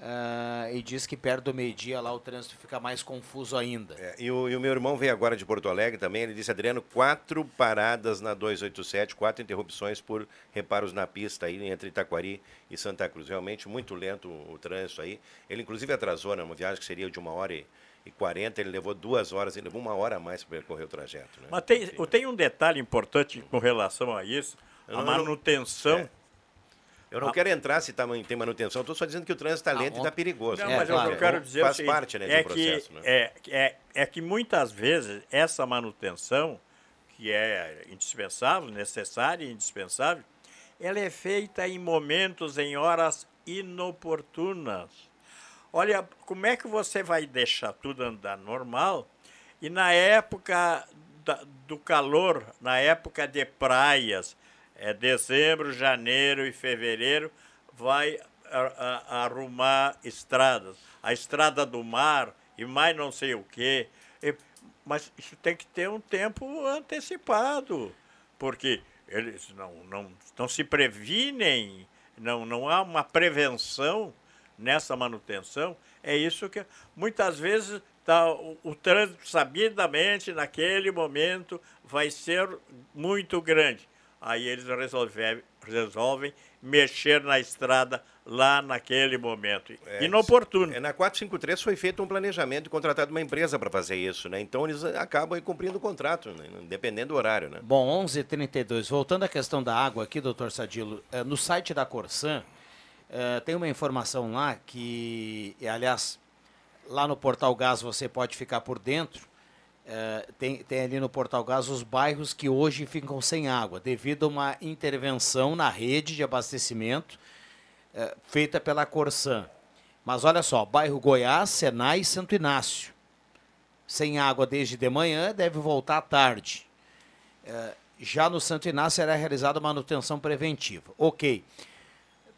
é, e diz que perto do meio-dia lá o trânsito fica mais confuso ainda. É, e, o, e o meu irmão veio agora de Porto Alegre também. Ele disse, Adriano, quatro paradas na 287, quatro interrupções por reparos na pista aí entre Itaquari e Santa Cruz. Realmente muito lento o, o trânsito aí. Ele inclusive atrasou, né? Uma viagem que seria de uma hora e, e 40, ele levou duas horas, ele levou uma hora a mais para percorrer o trajeto. Né? Mas tem, tem um detalhe importante com relação a isso, a não- eu não- manutenção. É. Eu não quero entrar se tá, tem manutenção, estou só dizendo que o trânsito está lento e está perigoso. Não, né? mas eu quero dizer o Faz parte né, é do que, processo. né? é, é, é que muitas vezes essa manutenção, que é indispensável, necessária e indispensável, ela é feita em momentos, em horas inoportunas. Olha, como é que você vai deixar tudo andar normal e na época da- do calor, na época de praias, é dezembro, janeiro e fevereiro, vai arrumar estradas. A estrada do mar e mais não sei o quê. Mas isso tem que ter um tempo antecipado, porque eles não, não, não se previnem, não, não há uma prevenção nessa manutenção. É isso que muitas vezes tá, o, o trânsito sabidamente naquele momento vai ser muito grande. Aí eles resolvem, resolvem mexer na estrada lá naquele momento. É, Inoportuno. É, na 453 foi feito um planejamento e contratado uma empresa para fazer isso, né? Então eles acabam aí cumprindo o contrato, né? dependendo do horário, né? Bom, 11h32. Voltando à questão da água aqui, doutor Sadilo, eh, no site da Corsan, eh, tem uma informação lá que, e, aliás, lá no Portal Gás você pode ficar por dentro. Eh, tem, tem ali no Portal Gás os bairros que hoje ficam sem água, devido a uma intervenção na rede de abastecimento eh, feita pela Corsan. Mas olha só, bairro Goiás, Senai e Santo Inácio. Sem água desde de manhã, deve voltar à tarde. Eh, já no Santo Inácio era realizada manutenção preventiva. Ok.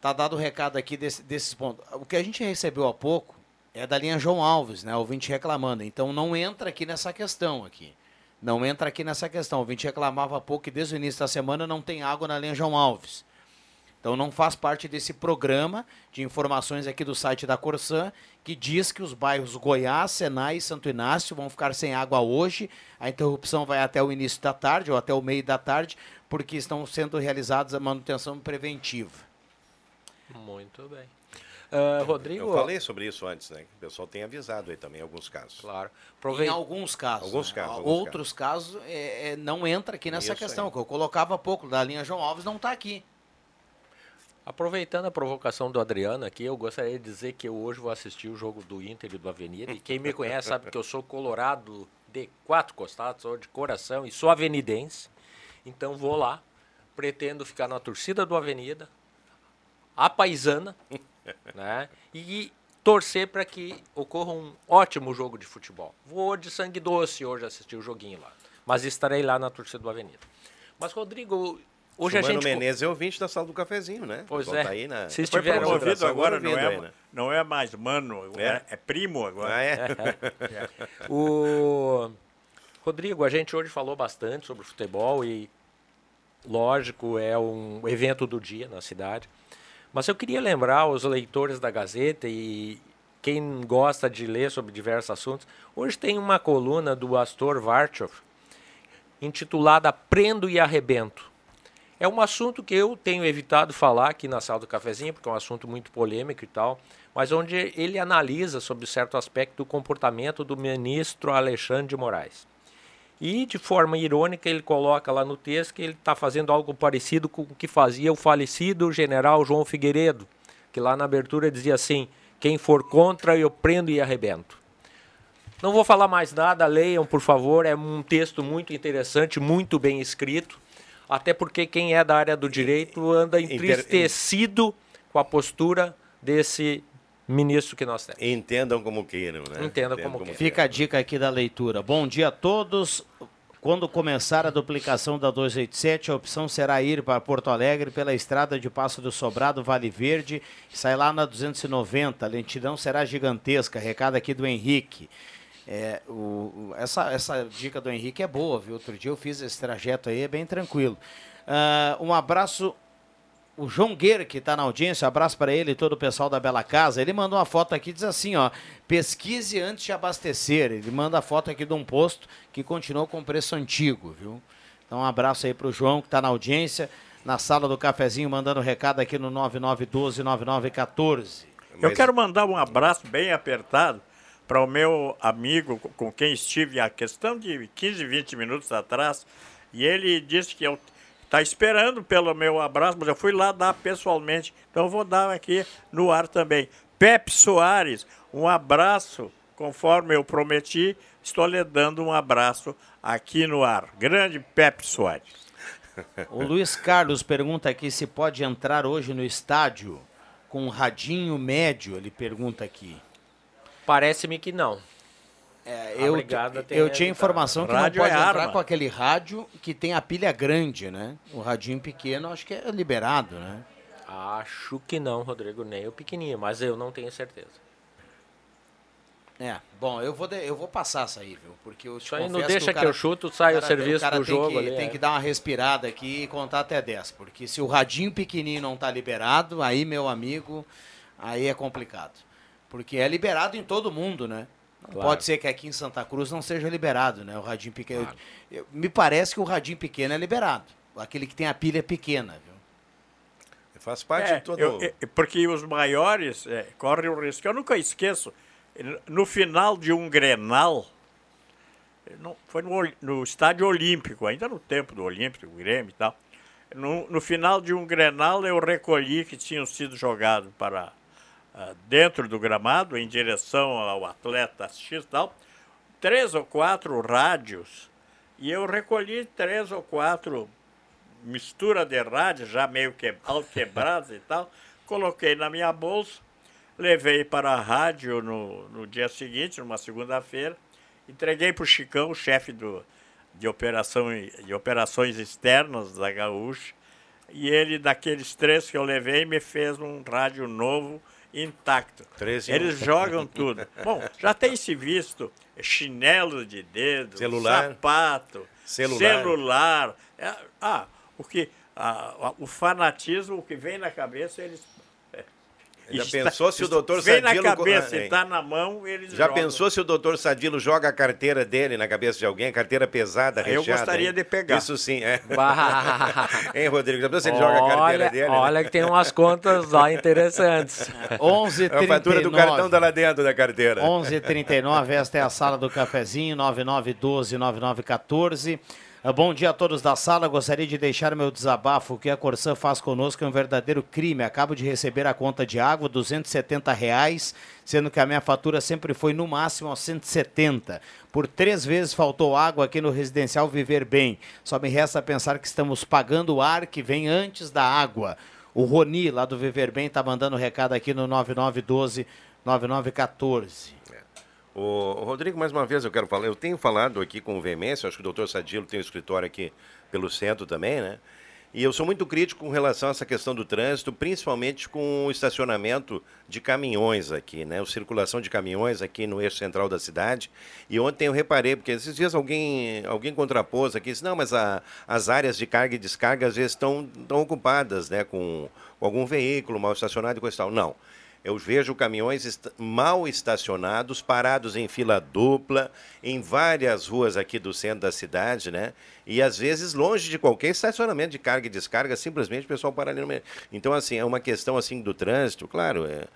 Tá dado o recado aqui desse, desses pontos. O que a gente recebeu há pouco é da linha João Alves, né? Ouvinte reclamando. Então não entra aqui nessa questão aqui. Não entra aqui nessa questão. O ouvinte reclamava há pouco que desde o início da semana não tem água na linha João Alves. Então não faz parte desse programa de informações aqui do site da Corsan, que diz que os bairros Goiás, Senai e Santo Inácio vão ficar sem água hoje. A interrupção vai até o início da tarde ou até o meio da tarde, porque estão sendo realizadas a manutenção preventiva. Muito bem. Ah, Rodrigo. Eu falei sobre isso antes, né? O pessoal tem avisado aí também em alguns casos. Claro. Em alguns casos. Alguns né? casos. alguns Outros casos é, é, não entra aqui nessa Isso questão, aí. que eu colocava há pouco, da linha João Alves não está aqui. Aproveitando a provocação do Adriano aqui, eu gostaria de dizer que eu hoje vou assistir o jogo do Inter e do Avenida. E quem me conhece sabe que eu sou colorado de quatro costados, sou de coração e sou avenidense. Então vou lá, pretendo ficar na torcida do Avenida, a paisana, né? E torcer para que ocorra um ótimo jogo de futebol. Vou de sangue doce hoje assistir o joguinho lá, mas estarei lá na torcida do Avenida. Mas Rodrigo, hoje a Mano gente Menezes é ouvinte da sala do cafezinho, né? Pois pessoal é. Aí na... Se estiver promovido agora, não é, aí, né? não é mais mano, é, é primo agora. Ah, é? O Rodrigo, a gente hoje falou bastante sobre futebol e, lógico, é um evento do dia na cidade. Mas eu queria lembrar os leitores da Gazeta e quem gosta de ler sobre diversos assuntos, hoje tem uma coluna do Astor Varchov intitulada Prendo e Arrebento. É um assunto que eu tenho evitado falar aqui na sala do cafezinho, porque é um assunto muito polêmico e tal, mas onde ele analisa sobre certo aspecto do comportamento do ministro Alexandre de Moraes. E, de forma irônica, ele coloca lá no texto que ele está fazendo algo parecido com o que fazia o falecido general João Figueiredo, que lá na abertura dizia assim: quem for contra, eu prendo e arrebento. Não vou falar mais nada, leiam, por favor. É um texto muito interessante, muito bem escrito. Até porque quem é da área do direito anda entristecido com a postura desse ministro que nós temos. Entendam como queiram, né? Entendam como queiram. Fica a dica aqui da leitura. Bom dia a todos. Quando começar a duplicação da 287, a opção será ir para Porto Alegre pela estrada de Passo do Sobrado, Vale Verde, sai lá na 290. A lentidão será gigantesca. Recado aqui do Henrique. É, o, essa, essa dica do Henrique é boa, viu? Outro dia eu fiz esse trajeto aí, é bem tranquilo. Ah, um abraço o João Guerra, que está na audiência, abraço para ele e todo o pessoal da Bela Casa. Ele mandou uma foto aqui, diz assim, ó, pesquise antes de abastecer. Ele manda a foto aqui de um posto que continuou com preço antigo, viu? Então um abraço aí para o João, que está na audiência, na sala do cafezinho, mandando recado aqui no 9912-9914. Eu quero mandar um abraço bem apertado para o meu amigo com- quem estive a questão de 15, 20 minutos atrás, e ele disse que eu está esperando pelo meu abraço, mas eu fui lá dar pessoalmente. Então eu vou dar aqui no ar também. Pepe Soares, um abraço, conforme eu prometi, estou lhe dando um abraço aqui no ar. Grande Pepe Soares. O Luiz Carlos pergunta aqui se pode entrar hoje no estádio com um radinho médio, ele pergunta aqui. Parece-me que não. É, A eu, brigada tem eu tinha evitado. informação que Rádio não pode é entrar arma. com aquele rádio que tem a pilha grande, né? O radinho pequeno acho que é liberado, né? Acho que não, Rodrigo, nem o pequenininho, mas eu não tenho certeza. É, bom, eu vou, de- eu vou passar essa aí, viu? Porque eu te Isso aí não deixa o que eu chuto, sai o cara- serviço cara do jogo que, ali, Tem é. que dar uma respirada aqui e contar até 10. Porque se o radinho pequenininho não tá liberado, aí, meu amigo, aí é complicado. Porque é liberado em todo mundo, né? Claro. Pode ser que aqui em Santa Cruz não seja liberado, né? O radinho pequeno. Eu- me parece que o radinho pequeno é liberado. Aquele que tem a pilha pequena, viu? Faz parte É, de todo. eu- eu- porque os maiores é, correm o risco. Eu nunca esqueço, no final de um Grenal, não- foi no, no estádio Olímpico, ainda no tempo do Olímpico, o Grêmio e tal. No, no final de um Grenal, eu recolhi que tinham sido jogados para dentro do gramado, em direção ao atleta X tal, três ou quatro rádios. E eu recolhi três ou quatro mistura de rádio, já meio que, quebradas e tal, coloquei na minha bolsa, levei para a rádio no, no dia seguinte, numa segunda-feira, entreguei para o Chicão, o chefe do, de, operação, de operações externas da Gaúcha, e ele, daqueles três que eu levei, me fez um rádio novo, intacto. Eles jogam tudo. Bom, já tem se visto chinelo de dedo, Celular. sapato, Celular. celular. É, ah, o que ah, o fanatismo, o que vem na cabeça, eles Já está- pensou se o doutor vem Sadilo... na cabeça Ah, e está na mão, eles Já jogam. pensou se o doutor Sadilo joga a carteira dele na cabeça de alguém, carteira pesada, Eu recheada? gostaria hein? de pegar. Isso sim, é. Bah. hein, Rodrigo? Já pensou se ele joga a carteira olha, dele? né? olha que tem umas contas lá interessantes. 11 É a fatura do cartão tá lá dentro da carteira. 11:39 esta é a sala do cafezinho, 9912-9914. Ah, Bom dia a todos da sala. Gostaria de deixar meu desabafo. O que a Corsã faz conosco é um verdadeiro crime. Acabo de receber a conta de água, 270 reais, sendo que a minha fatura sempre foi no máximo aos 170. Por três vezes faltou água aqui no residencial Viver Bem. Só me resta pensar que estamos pagando o ar que vem antes da água. O Roni, lá do Viver Bem, está mandando recado aqui no 9912-9914. Ô, Rodrigo, mais uma vez eu quero falar, eu tenho falado aqui com veemência, acho que o doutor Sadilo tem um escritório aqui pelo centro também, né? E eu sou muito crítico com relação a essa questão do trânsito, principalmente com o estacionamento de caminhões aqui, né? A circulação de caminhões aqui no eixo central da cidade. E ontem eu reparei, porque esses dias alguém, alguém contrapôs aqui, disse, não, mas a- as áreas de carga e descarga às vezes estão, estão ocupadas, né? Com, com algum veículo mal estacionado e coisa e tal. Não. Eu vejo caminhões est- mal estacionados, parados em fila dupla, em várias ruas aqui do centro da cidade, né? E às vezes longe de qualquer estacionamento de carga e descarga, simplesmente o pessoal para ali no meio. Então, assim, é uma questão assim do trânsito, claro, é,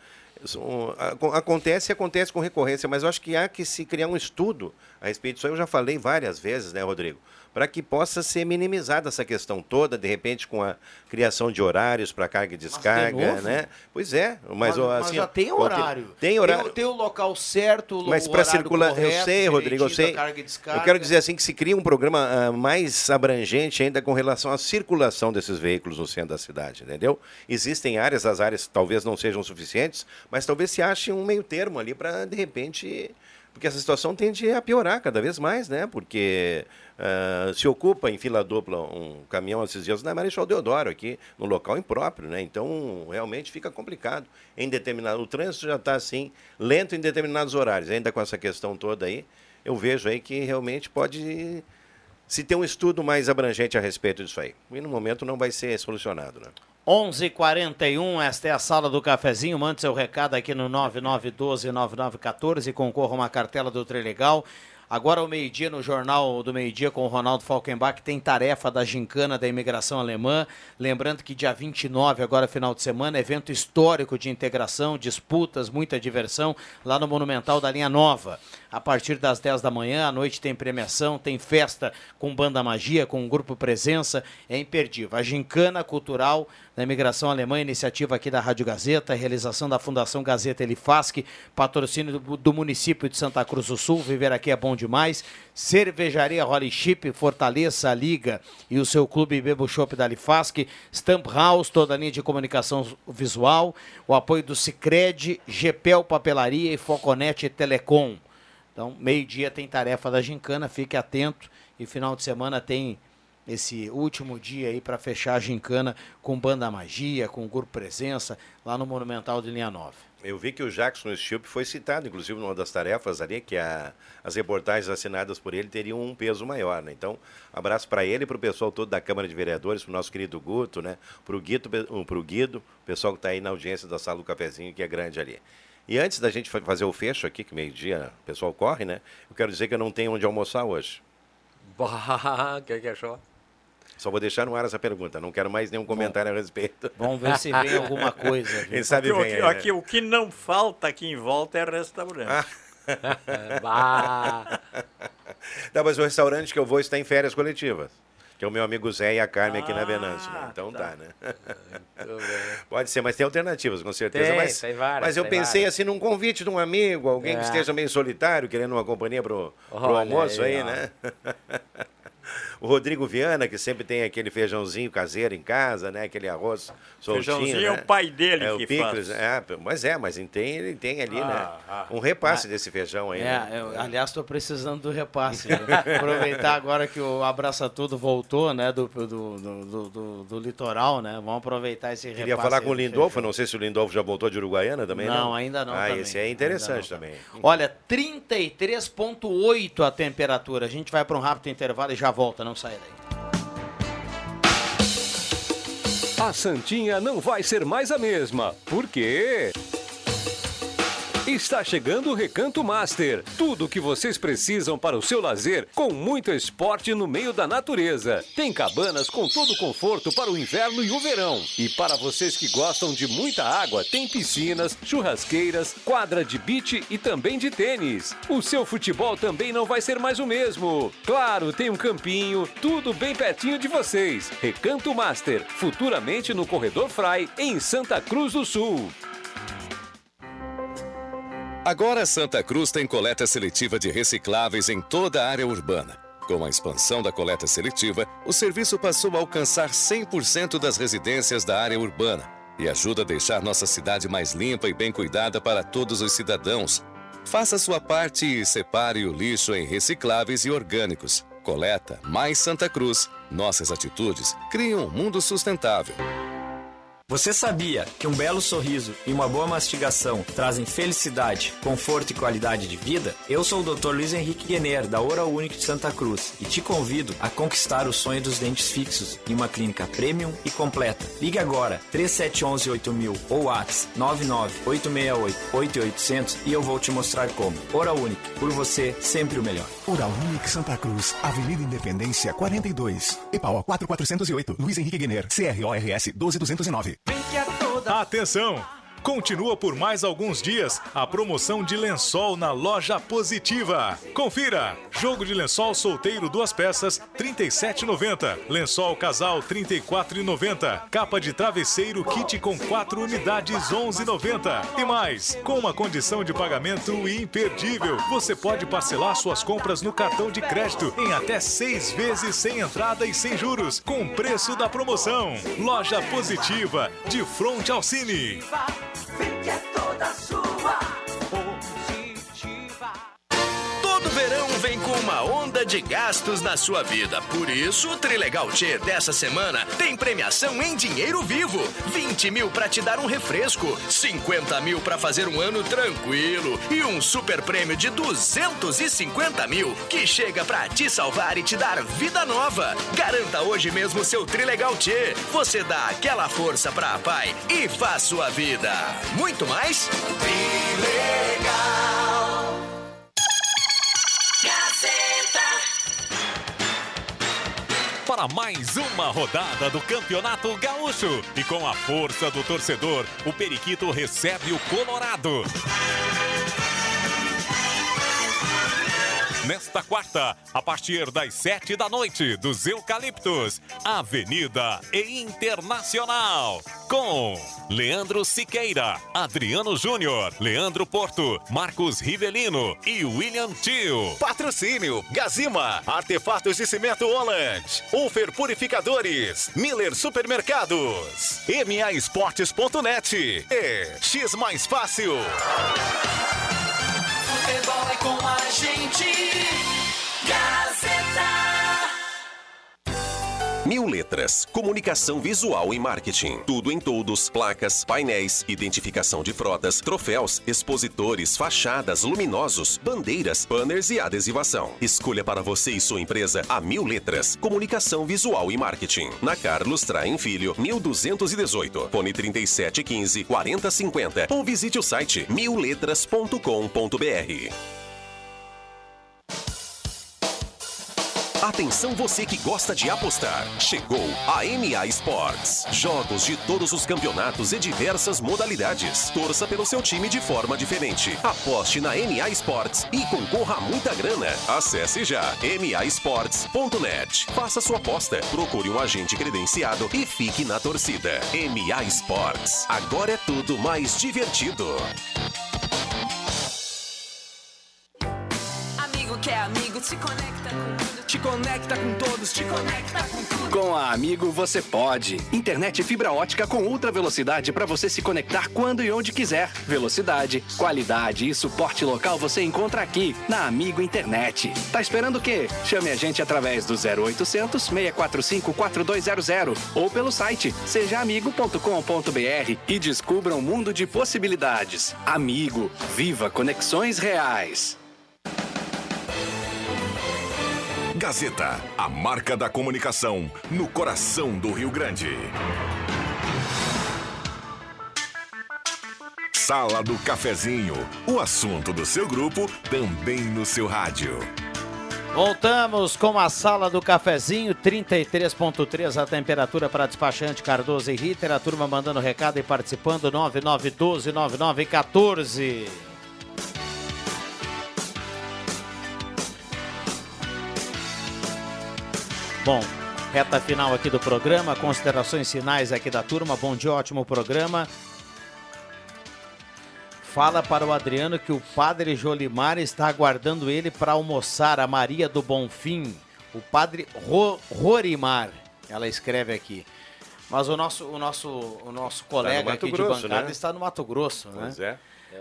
acontece e acontece com recorrência, mas eu acho que há que se criar um estudo a respeito disso. Eu já falei várias vezes, né, Rodrigo? Para que possa ser minimizada essa questão toda, de repente, com a criação de horários para carga e descarga, novo? né? Pois é, mas, Mas, ó, mas assim, já tem horário. Tem horário. Tem, o- tem o local certo, o Mas para circular, eu correto, sei, Rodrigo, eu sei. e. Eu quero dizer assim que se cria um programa ah, mais abrangente ainda com relação à circulação desses veículos no centro da cidade, entendeu? Existem áreas, as áreas talvez não sejam suficientes, mas talvez se ache um meio termo ali para de repente, porque essa situação tende a piorar cada vez mais, né? Porque ah, se ocupa em fila dupla um caminhão esses dias na Marechal Deodoro aqui, no local impróprio, né? Então realmente fica complicado em determinado, o trânsito já está assim lento em determinados horários, ainda com essa questão toda aí, eu vejo aí que realmente pode se ter um estudo mais abrangente a respeito disso aí. E no momento não vai ser solucionado, né? 11:41 esta é a sala do cafezinho. Mande seu recado aqui no 9912-9914 e concorra uma cartela do Trilegal. Agora, ao meio-dia, no Jornal do Meio-Dia, com o Ronaldo Falkenbach, tem tarefa da gincana da imigração alemã. Lembrando que dia 29, agora final de semana, evento histórico de integração, disputas, muita diversão, lá no Monumental da Linha Nova. A partir das 10 da manhã, à noite tem premiação, tem festa com Banda Magia, com Grupo Presença. É imperdível. A gincana cultural da imigração alemã, iniciativa aqui da Rádio Gazeta, realização da Fundação Gazeta Elifasc, patrocínio do, do município de Santa Cruz do Sul. Viver aqui é bom demais. Cervejaria Holly Chip, fortaleça liga e o seu clube Bebo Shop da Lifasc. Stamp House, toda a linha de comunicação visual. O apoio do Cicred, GPEL Papelaria e Foconet Telecom. Então, meio-dia tem tarefa da gincana, fique atento. E final de semana tem esse último dia aí para fechar a gincana com Banda Magia, com Grupo Presença, lá no Monumental de Linha Nova. Eu vi que o Jackson Stilp foi citado, inclusive, numa das tarefas ali, que a, as reportagens assinadas por ele teriam um peso maior, né? Então, abraço para ele e para o pessoal todo da Câmara de Vereadores, para o nosso querido Guto, né? Para o Guido, o pessoal que está aí na audiência da Sala do Cafezinho, que é grande ali. E antes da gente fa- fazer o fecho aqui, que meio-dia o pessoal corre, né? Eu quero dizer que eu não tenho onde almoçar hoje. Bah, o que, que achou? Só vou deixar no ar essa pergunta, não quero mais nenhum comentário a respeito. Vamos ver se vem alguma coisa. viu? Quem sabe aqui, vem aqui, né? aqui, o que não falta aqui em volta é restaurante. Não, mas o restaurante que eu vou está em férias coletivas. Que é o meu amigo Zé e a Carmen aqui na Venâncio. Né? Então tá, né? Pode ser, mas tem alternativas, com certeza. Tem, mas, tem várias, mas eu tem pensei várias. assim num convite de um amigo, alguém que É. esteja meio solitário, querendo uma companhia pro, pro almoço aí, aí, né? O Rodrigo Viana, que sempre tem aquele feijãozinho caseiro em casa, né? Aquele arroz soltinho, Feijãozinho é né? o pai dele é, o que picles, faz. É, mas é, mas tem, ele tem ali, Ah, né? ah. Um repasse desse feijão aí, É, né? eu, aliás, estou precisando do repasse. né? Aproveitar agora que o Abraça Tudo voltou, né? Do, do, do, do, do- do litoral, né? Vamos aproveitar esse repasse. Queria falar com o do Lindolfo, não sei se o Lindolfo já voltou de Uruguaiana também, não? Não, ainda não Ah, também. esse é interessante não também. Olha, 33,8 a temperatura. A gente vai para um rápido intervalo e já volta, não sai daí. A Santinha não vai ser mais a mesma. Por quê? Está chegando o Recanto Master. Tudo o que vocês precisam para o seu lazer, com muito esporte no meio da natureza. Tem cabanas com todo o conforto para o inverno e o verão. E para vocês que gostam de muita água, tem piscinas, churrasqueiras, quadra de beach e também de tênis. O seu futebol também não vai ser mais o mesmo. Claro, tem um campinho, tudo bem pertinho de vocês. Recanto Master, futuramente no Corredor Fry, em Santa Cruz do Sul. Agora Santa Cruz tem coleta seletiva de recicláveis em toda a área urbana. Com a expansão da coleta seletiva, o serviço passou a alcançar 100% das residências da área urbana e ajuda a deixar nossa cidade mais limpa e bem cuidada para todos os cidadãos. Faça sua parte e separe o lixo em recicláveis e orgânicos. Coleta mais Santa Cruz. Nossas atitudes criam um mundo sustentável. Você sabia que um belo sorriso e uma boa mastigação trazem felicidade, conforto e qualidade de vida? Eu sou o Dr. Luiz Henrique Guener, da Oral Unique de Santa Cruz, e te convido a conquistar o sonho dos dentes fixos em uma clínica premium e completa. Ligue agora 3711 8000 ou Whats 99868-8800 e eu vou te mostrar como. Oral Unique, por você, sempre o melhor. Oral Unique Santa Cruz, Avenida Independência 42. EPAO 4408, Luiz Henrique Guener, CRORS 12209. Atenção! Continua por mais alguns dias a promoção de lençol na loja Positiva. Confira! Jogo de lençol solteiro duas peças, R$ 37,90. Lençol casal, R$ 34,90. Capa de travesseiro kit com quatro unidades, R$ 11,90. E mais, com uma condição de pagamento imperdível, você pode parcelar suas compras no cartão de crédito em até seis vezes sem entrada e sem juros, com o preço da promoção. Loja Positiva, de frente ao Cine. Vem que é uma onda de gastos na sua vida. Por isso, o Trilegal T dessa semana tem premiação em dinheiro vivo. 20 mil pra te dar um refresco, 50 mil pra fazer um ano tranquilo e um super prêmio de 250 mil que chega pra te salvar e te dar vida nova. Garanta hoje mesmo seu Trilegal T. Você dá aquela força pra pai e faz sua vida. Muito mais? Trilegal. Para mais uma rodada do Campeonato Gaúcho. E com a força do torcedor, o Periquito recebe o Colorado. Nesta quarta, a partir das sete da noite, dos Eucaliptos, Avenida e Internacional. Com Leandro Siqueira, Adriano Júnior, Leandro Porto, Marcos Rivelino e William Tio. Patrocínio Gazima, Artefatos de Cimento Holland, Ufer Purificadores, Miller Supermercados, MAEsportes.net e X Mais Fácil. Futebol é com a gente. Gazeta. Mil letras, comunicação visual e marketing. Tudo em todos, placas, painéis, identificação de frotas, troféus, expositores, fachadas, luminosos, bandeiras, banners e adesivação. Escolha para você e sua empresa a Mil Letras, comunicação visual e marketing. Na Carlos Traem Filho, 1218, fone 3715 4050 ou visite o site milletras.com.br. Atenção você que gosta de apostar. Chegou a MA Sports. Jogos de todos os campeonatos e diversas modalidades. Torça pelo seu time de forma diferente. Aposte na MA Sports e concorra a muita grana. Acesse já masports.net. Faça sua aposta, procure um agente credenciado e fique na torcida. MA Sports. Agora é tudo mais divertido. Amigo que é amigo, te conecta com. Te conecta com todos, te conecta com tudo. Com a Amigo você pode. Internet fibra ótica com ultra velocidade para você se conectar quando e onde quiser. Velocidade, qualidade e suporte local você encontra aqui na Amigo Internet. Tá esperando o quê? Chame a gente através do 0800 645 4200 ou pelo site sejaamigo.com.br e descubra um mundo de possibilidades. Amigo, viva conexões reais. Gazeta, a marca da comunicação no coração do Rio Grande. Sala do Cafezinho, o assunto do seu grupo também no seu rádio. Voltamos com a sala do cafezinho, 33.3 a temperatura para despachante Cardoso e Ritter. A turma mandando recado e participando, 9912-9914. Bom, reta final aqui do programa, considerações finais aqui da turma. Bom dia, ótimo programa. Fala para o Adriano que o padre Jolimar está aguardando ele para almoçar, a Maria do Bonfim. O padre Ro Rorimar, ela escreve aqui. Mas o nosso, o nosso, o nosso colega Mato aqui Grosso, de bancada né? está no Mato Grosso, né? Pois é.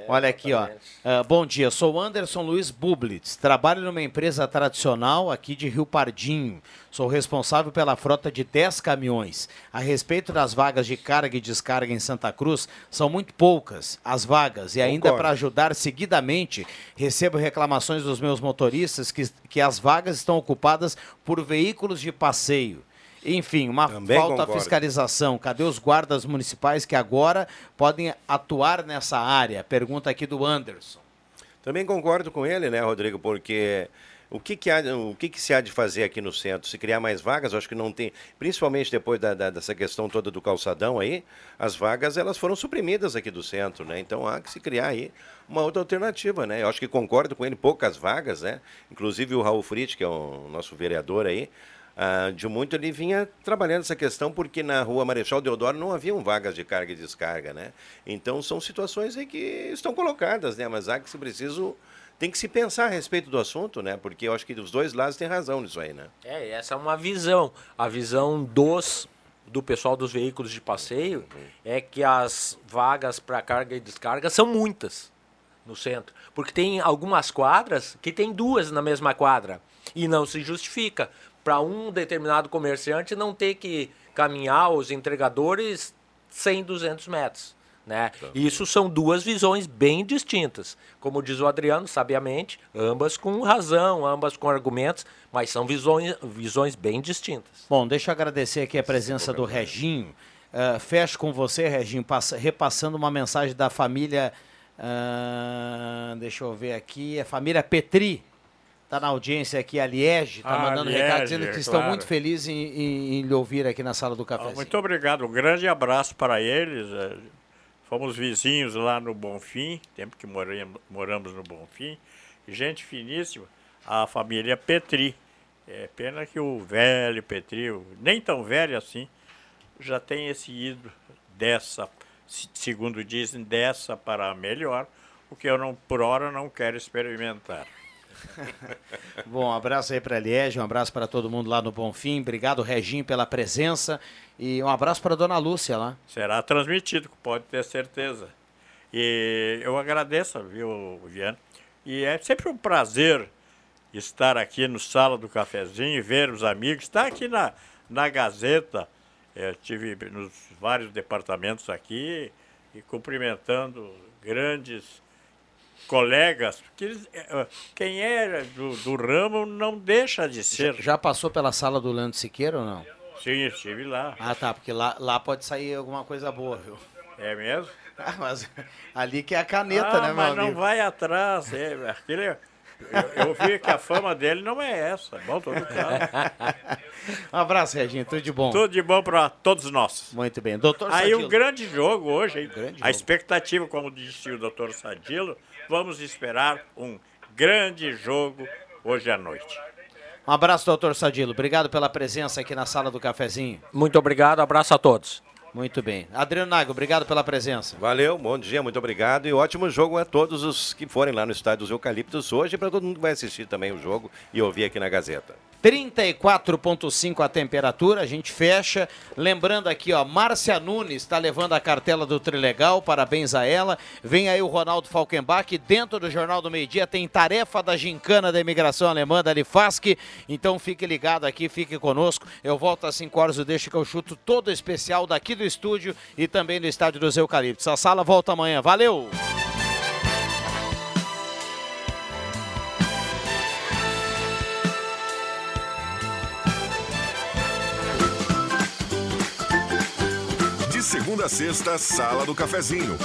Olha aqui, ó. Ah, bom dia, sou Anderson Luiz Bublitz. Trabalho numa empresa tradicional aqui de Rio Pardinho. Sou responsável pela frota de 10 caminhões. A respeito das vagas de carga e descarga em Santa Cruz, são muito poucas as vagas. E ainda para ajudar seguidamente, recebo reclamações dos meus motoristas que, que as vagas estão ocupadas por veículos de passeio. Enfim, uma Também falta concordo. fiscalização. Cadê os guardas municipais que agora podem atuar nessa área? Pergunta aqui do Anderson. Também concordo com ele, né, Rodrigo? Porque o que, que, há, o que, que se há de fazer aqui no centro? Se criar mais vagas, eu acho que não tem. Principalmente depois da, da- dessa questão toda do calçadão aí, as vagas elas foram suprimidas aqui do centro, né? Então há que se criar aí uma outra alternativa, né? Eu acho que concordo com ele, poucas vagas, né? Inclusive o Raul Fritz, que é o nosso vereador aí, ah, de muito ele vinha trabalhando essa questão porque na rua Marechal Deodoro não haviam vagas de carga e descarga, né? Então são situações aí que estão colocadas, né? Mas há que se preciso tem que se pensar a respeito do assunto, né? Porque eu acho que os dois lados têm razão nisso aí, né? É, essa é uma visão. A visão dos do pessoal dos veículos de passeio é que as vagas para carga e descarga são muitas no centro. Porque tem algumas quadras que tem duas na mesma quadra. E não se justifica para um determinado comerciante não ter que caminhar os entregadores 100, 200 metros. Né? Isso são duas visões bem distintas. Como diz o Adriano, sabiamente, ambas com razão, ambas com argumentos, mas são visões, visões bem distintas. Bom, deixa eu agradecer aqui a presença do Reginho. Ah, fecho com você, Reginho, passa- repassando uma mensagem da família. ah, deixa eu ver aqui, a família Petri. Tá na audiência aqui a Liege, tá Ah, mandando Liege, recado dizendo que estão claro. muito felizes em, em- em lhe ouvir aqui na sala do café. Muito obrigado. Um grande abraço para eles. eh, Fomos vizinhos lá no Bonfim, tempo que moramos, moramos no Bonfim. Gente finíssima, a família Petri. É pena que o velho Petri, nem tão velho assim, já tem esse ido dessa, se- segundo dizem, dessa para melhor, o que eu não, por hora não quero experimentar. Bom, um abraço aí para a Liege, um abraço para todo mundo lá no Bonfim. Obrigado, Reginho, pela presença. E um abraço para dona Lúcia lá. Será transmitido, pode ter certeza. E eu agradeço, viu, Viana? E é sempre um prazer estar aqui no Sala do Cafezinho, ver os amigos, estar aqui na, na Gazeta. Eu tive nos vários departamentos aqui e cumprimentando grandes colegas, porque eles- eh, quem é do, do ramo não deixa de ser. Já passou pela sala do Leandro Siqueira ou não? Sim, estive lá. Ah, tá, porque lá, lá pode sair alguma coisa boa, viu? É mesmo? Ah, mas ali que é a caneta, ah, né, meu mas não vai atrás. É, aquele, eu, eu vi que a fama dele não é essa. Bom, todo caso. Um abraço, Reginho, tudo de bom. Tudo de bom para todos nós. Muito bem. Doutor Aí Sadilo. um grande jogo hoje, hein? grande a jogo. expectativa, como disse o doutor Sadilo, vamos esperar um grande jogo hoje à noite. Um abraço, doutor Sadilo. Obrigado pela presença aqui na sala do cafezinho. Muito obrigado, abraço a todos. Muito bem. Adriano Nago, obrigado pela presença. Valeu, bom dia, muito obrigado. E ótimo jogo a todos os que forem lá no estádio dos Eucaliptos hoje, para todo mundo que vai assistir também o jogo e ouvir aqui na Gazeta. 34,5 a temperatura, a gente fecha. Lembrando aqui, ó, Márcia Nunes está levando a cartela do Trilegal, parabéns a ela. Vem aí o Ronaldo Falkenbach, dentro do Jornal do Meio Dia tem tarefa da gincana da imigração alemã da Lifask, então fique ligado aqui, fique conosco. Eu volto às 5 horas, eu deixo que eu chuto todo especial daqui do estúdio e também do estádio dos Eucaliptos. A sala volta amanhã, valeu! De segunda a sexta, Sala do Cafezinho.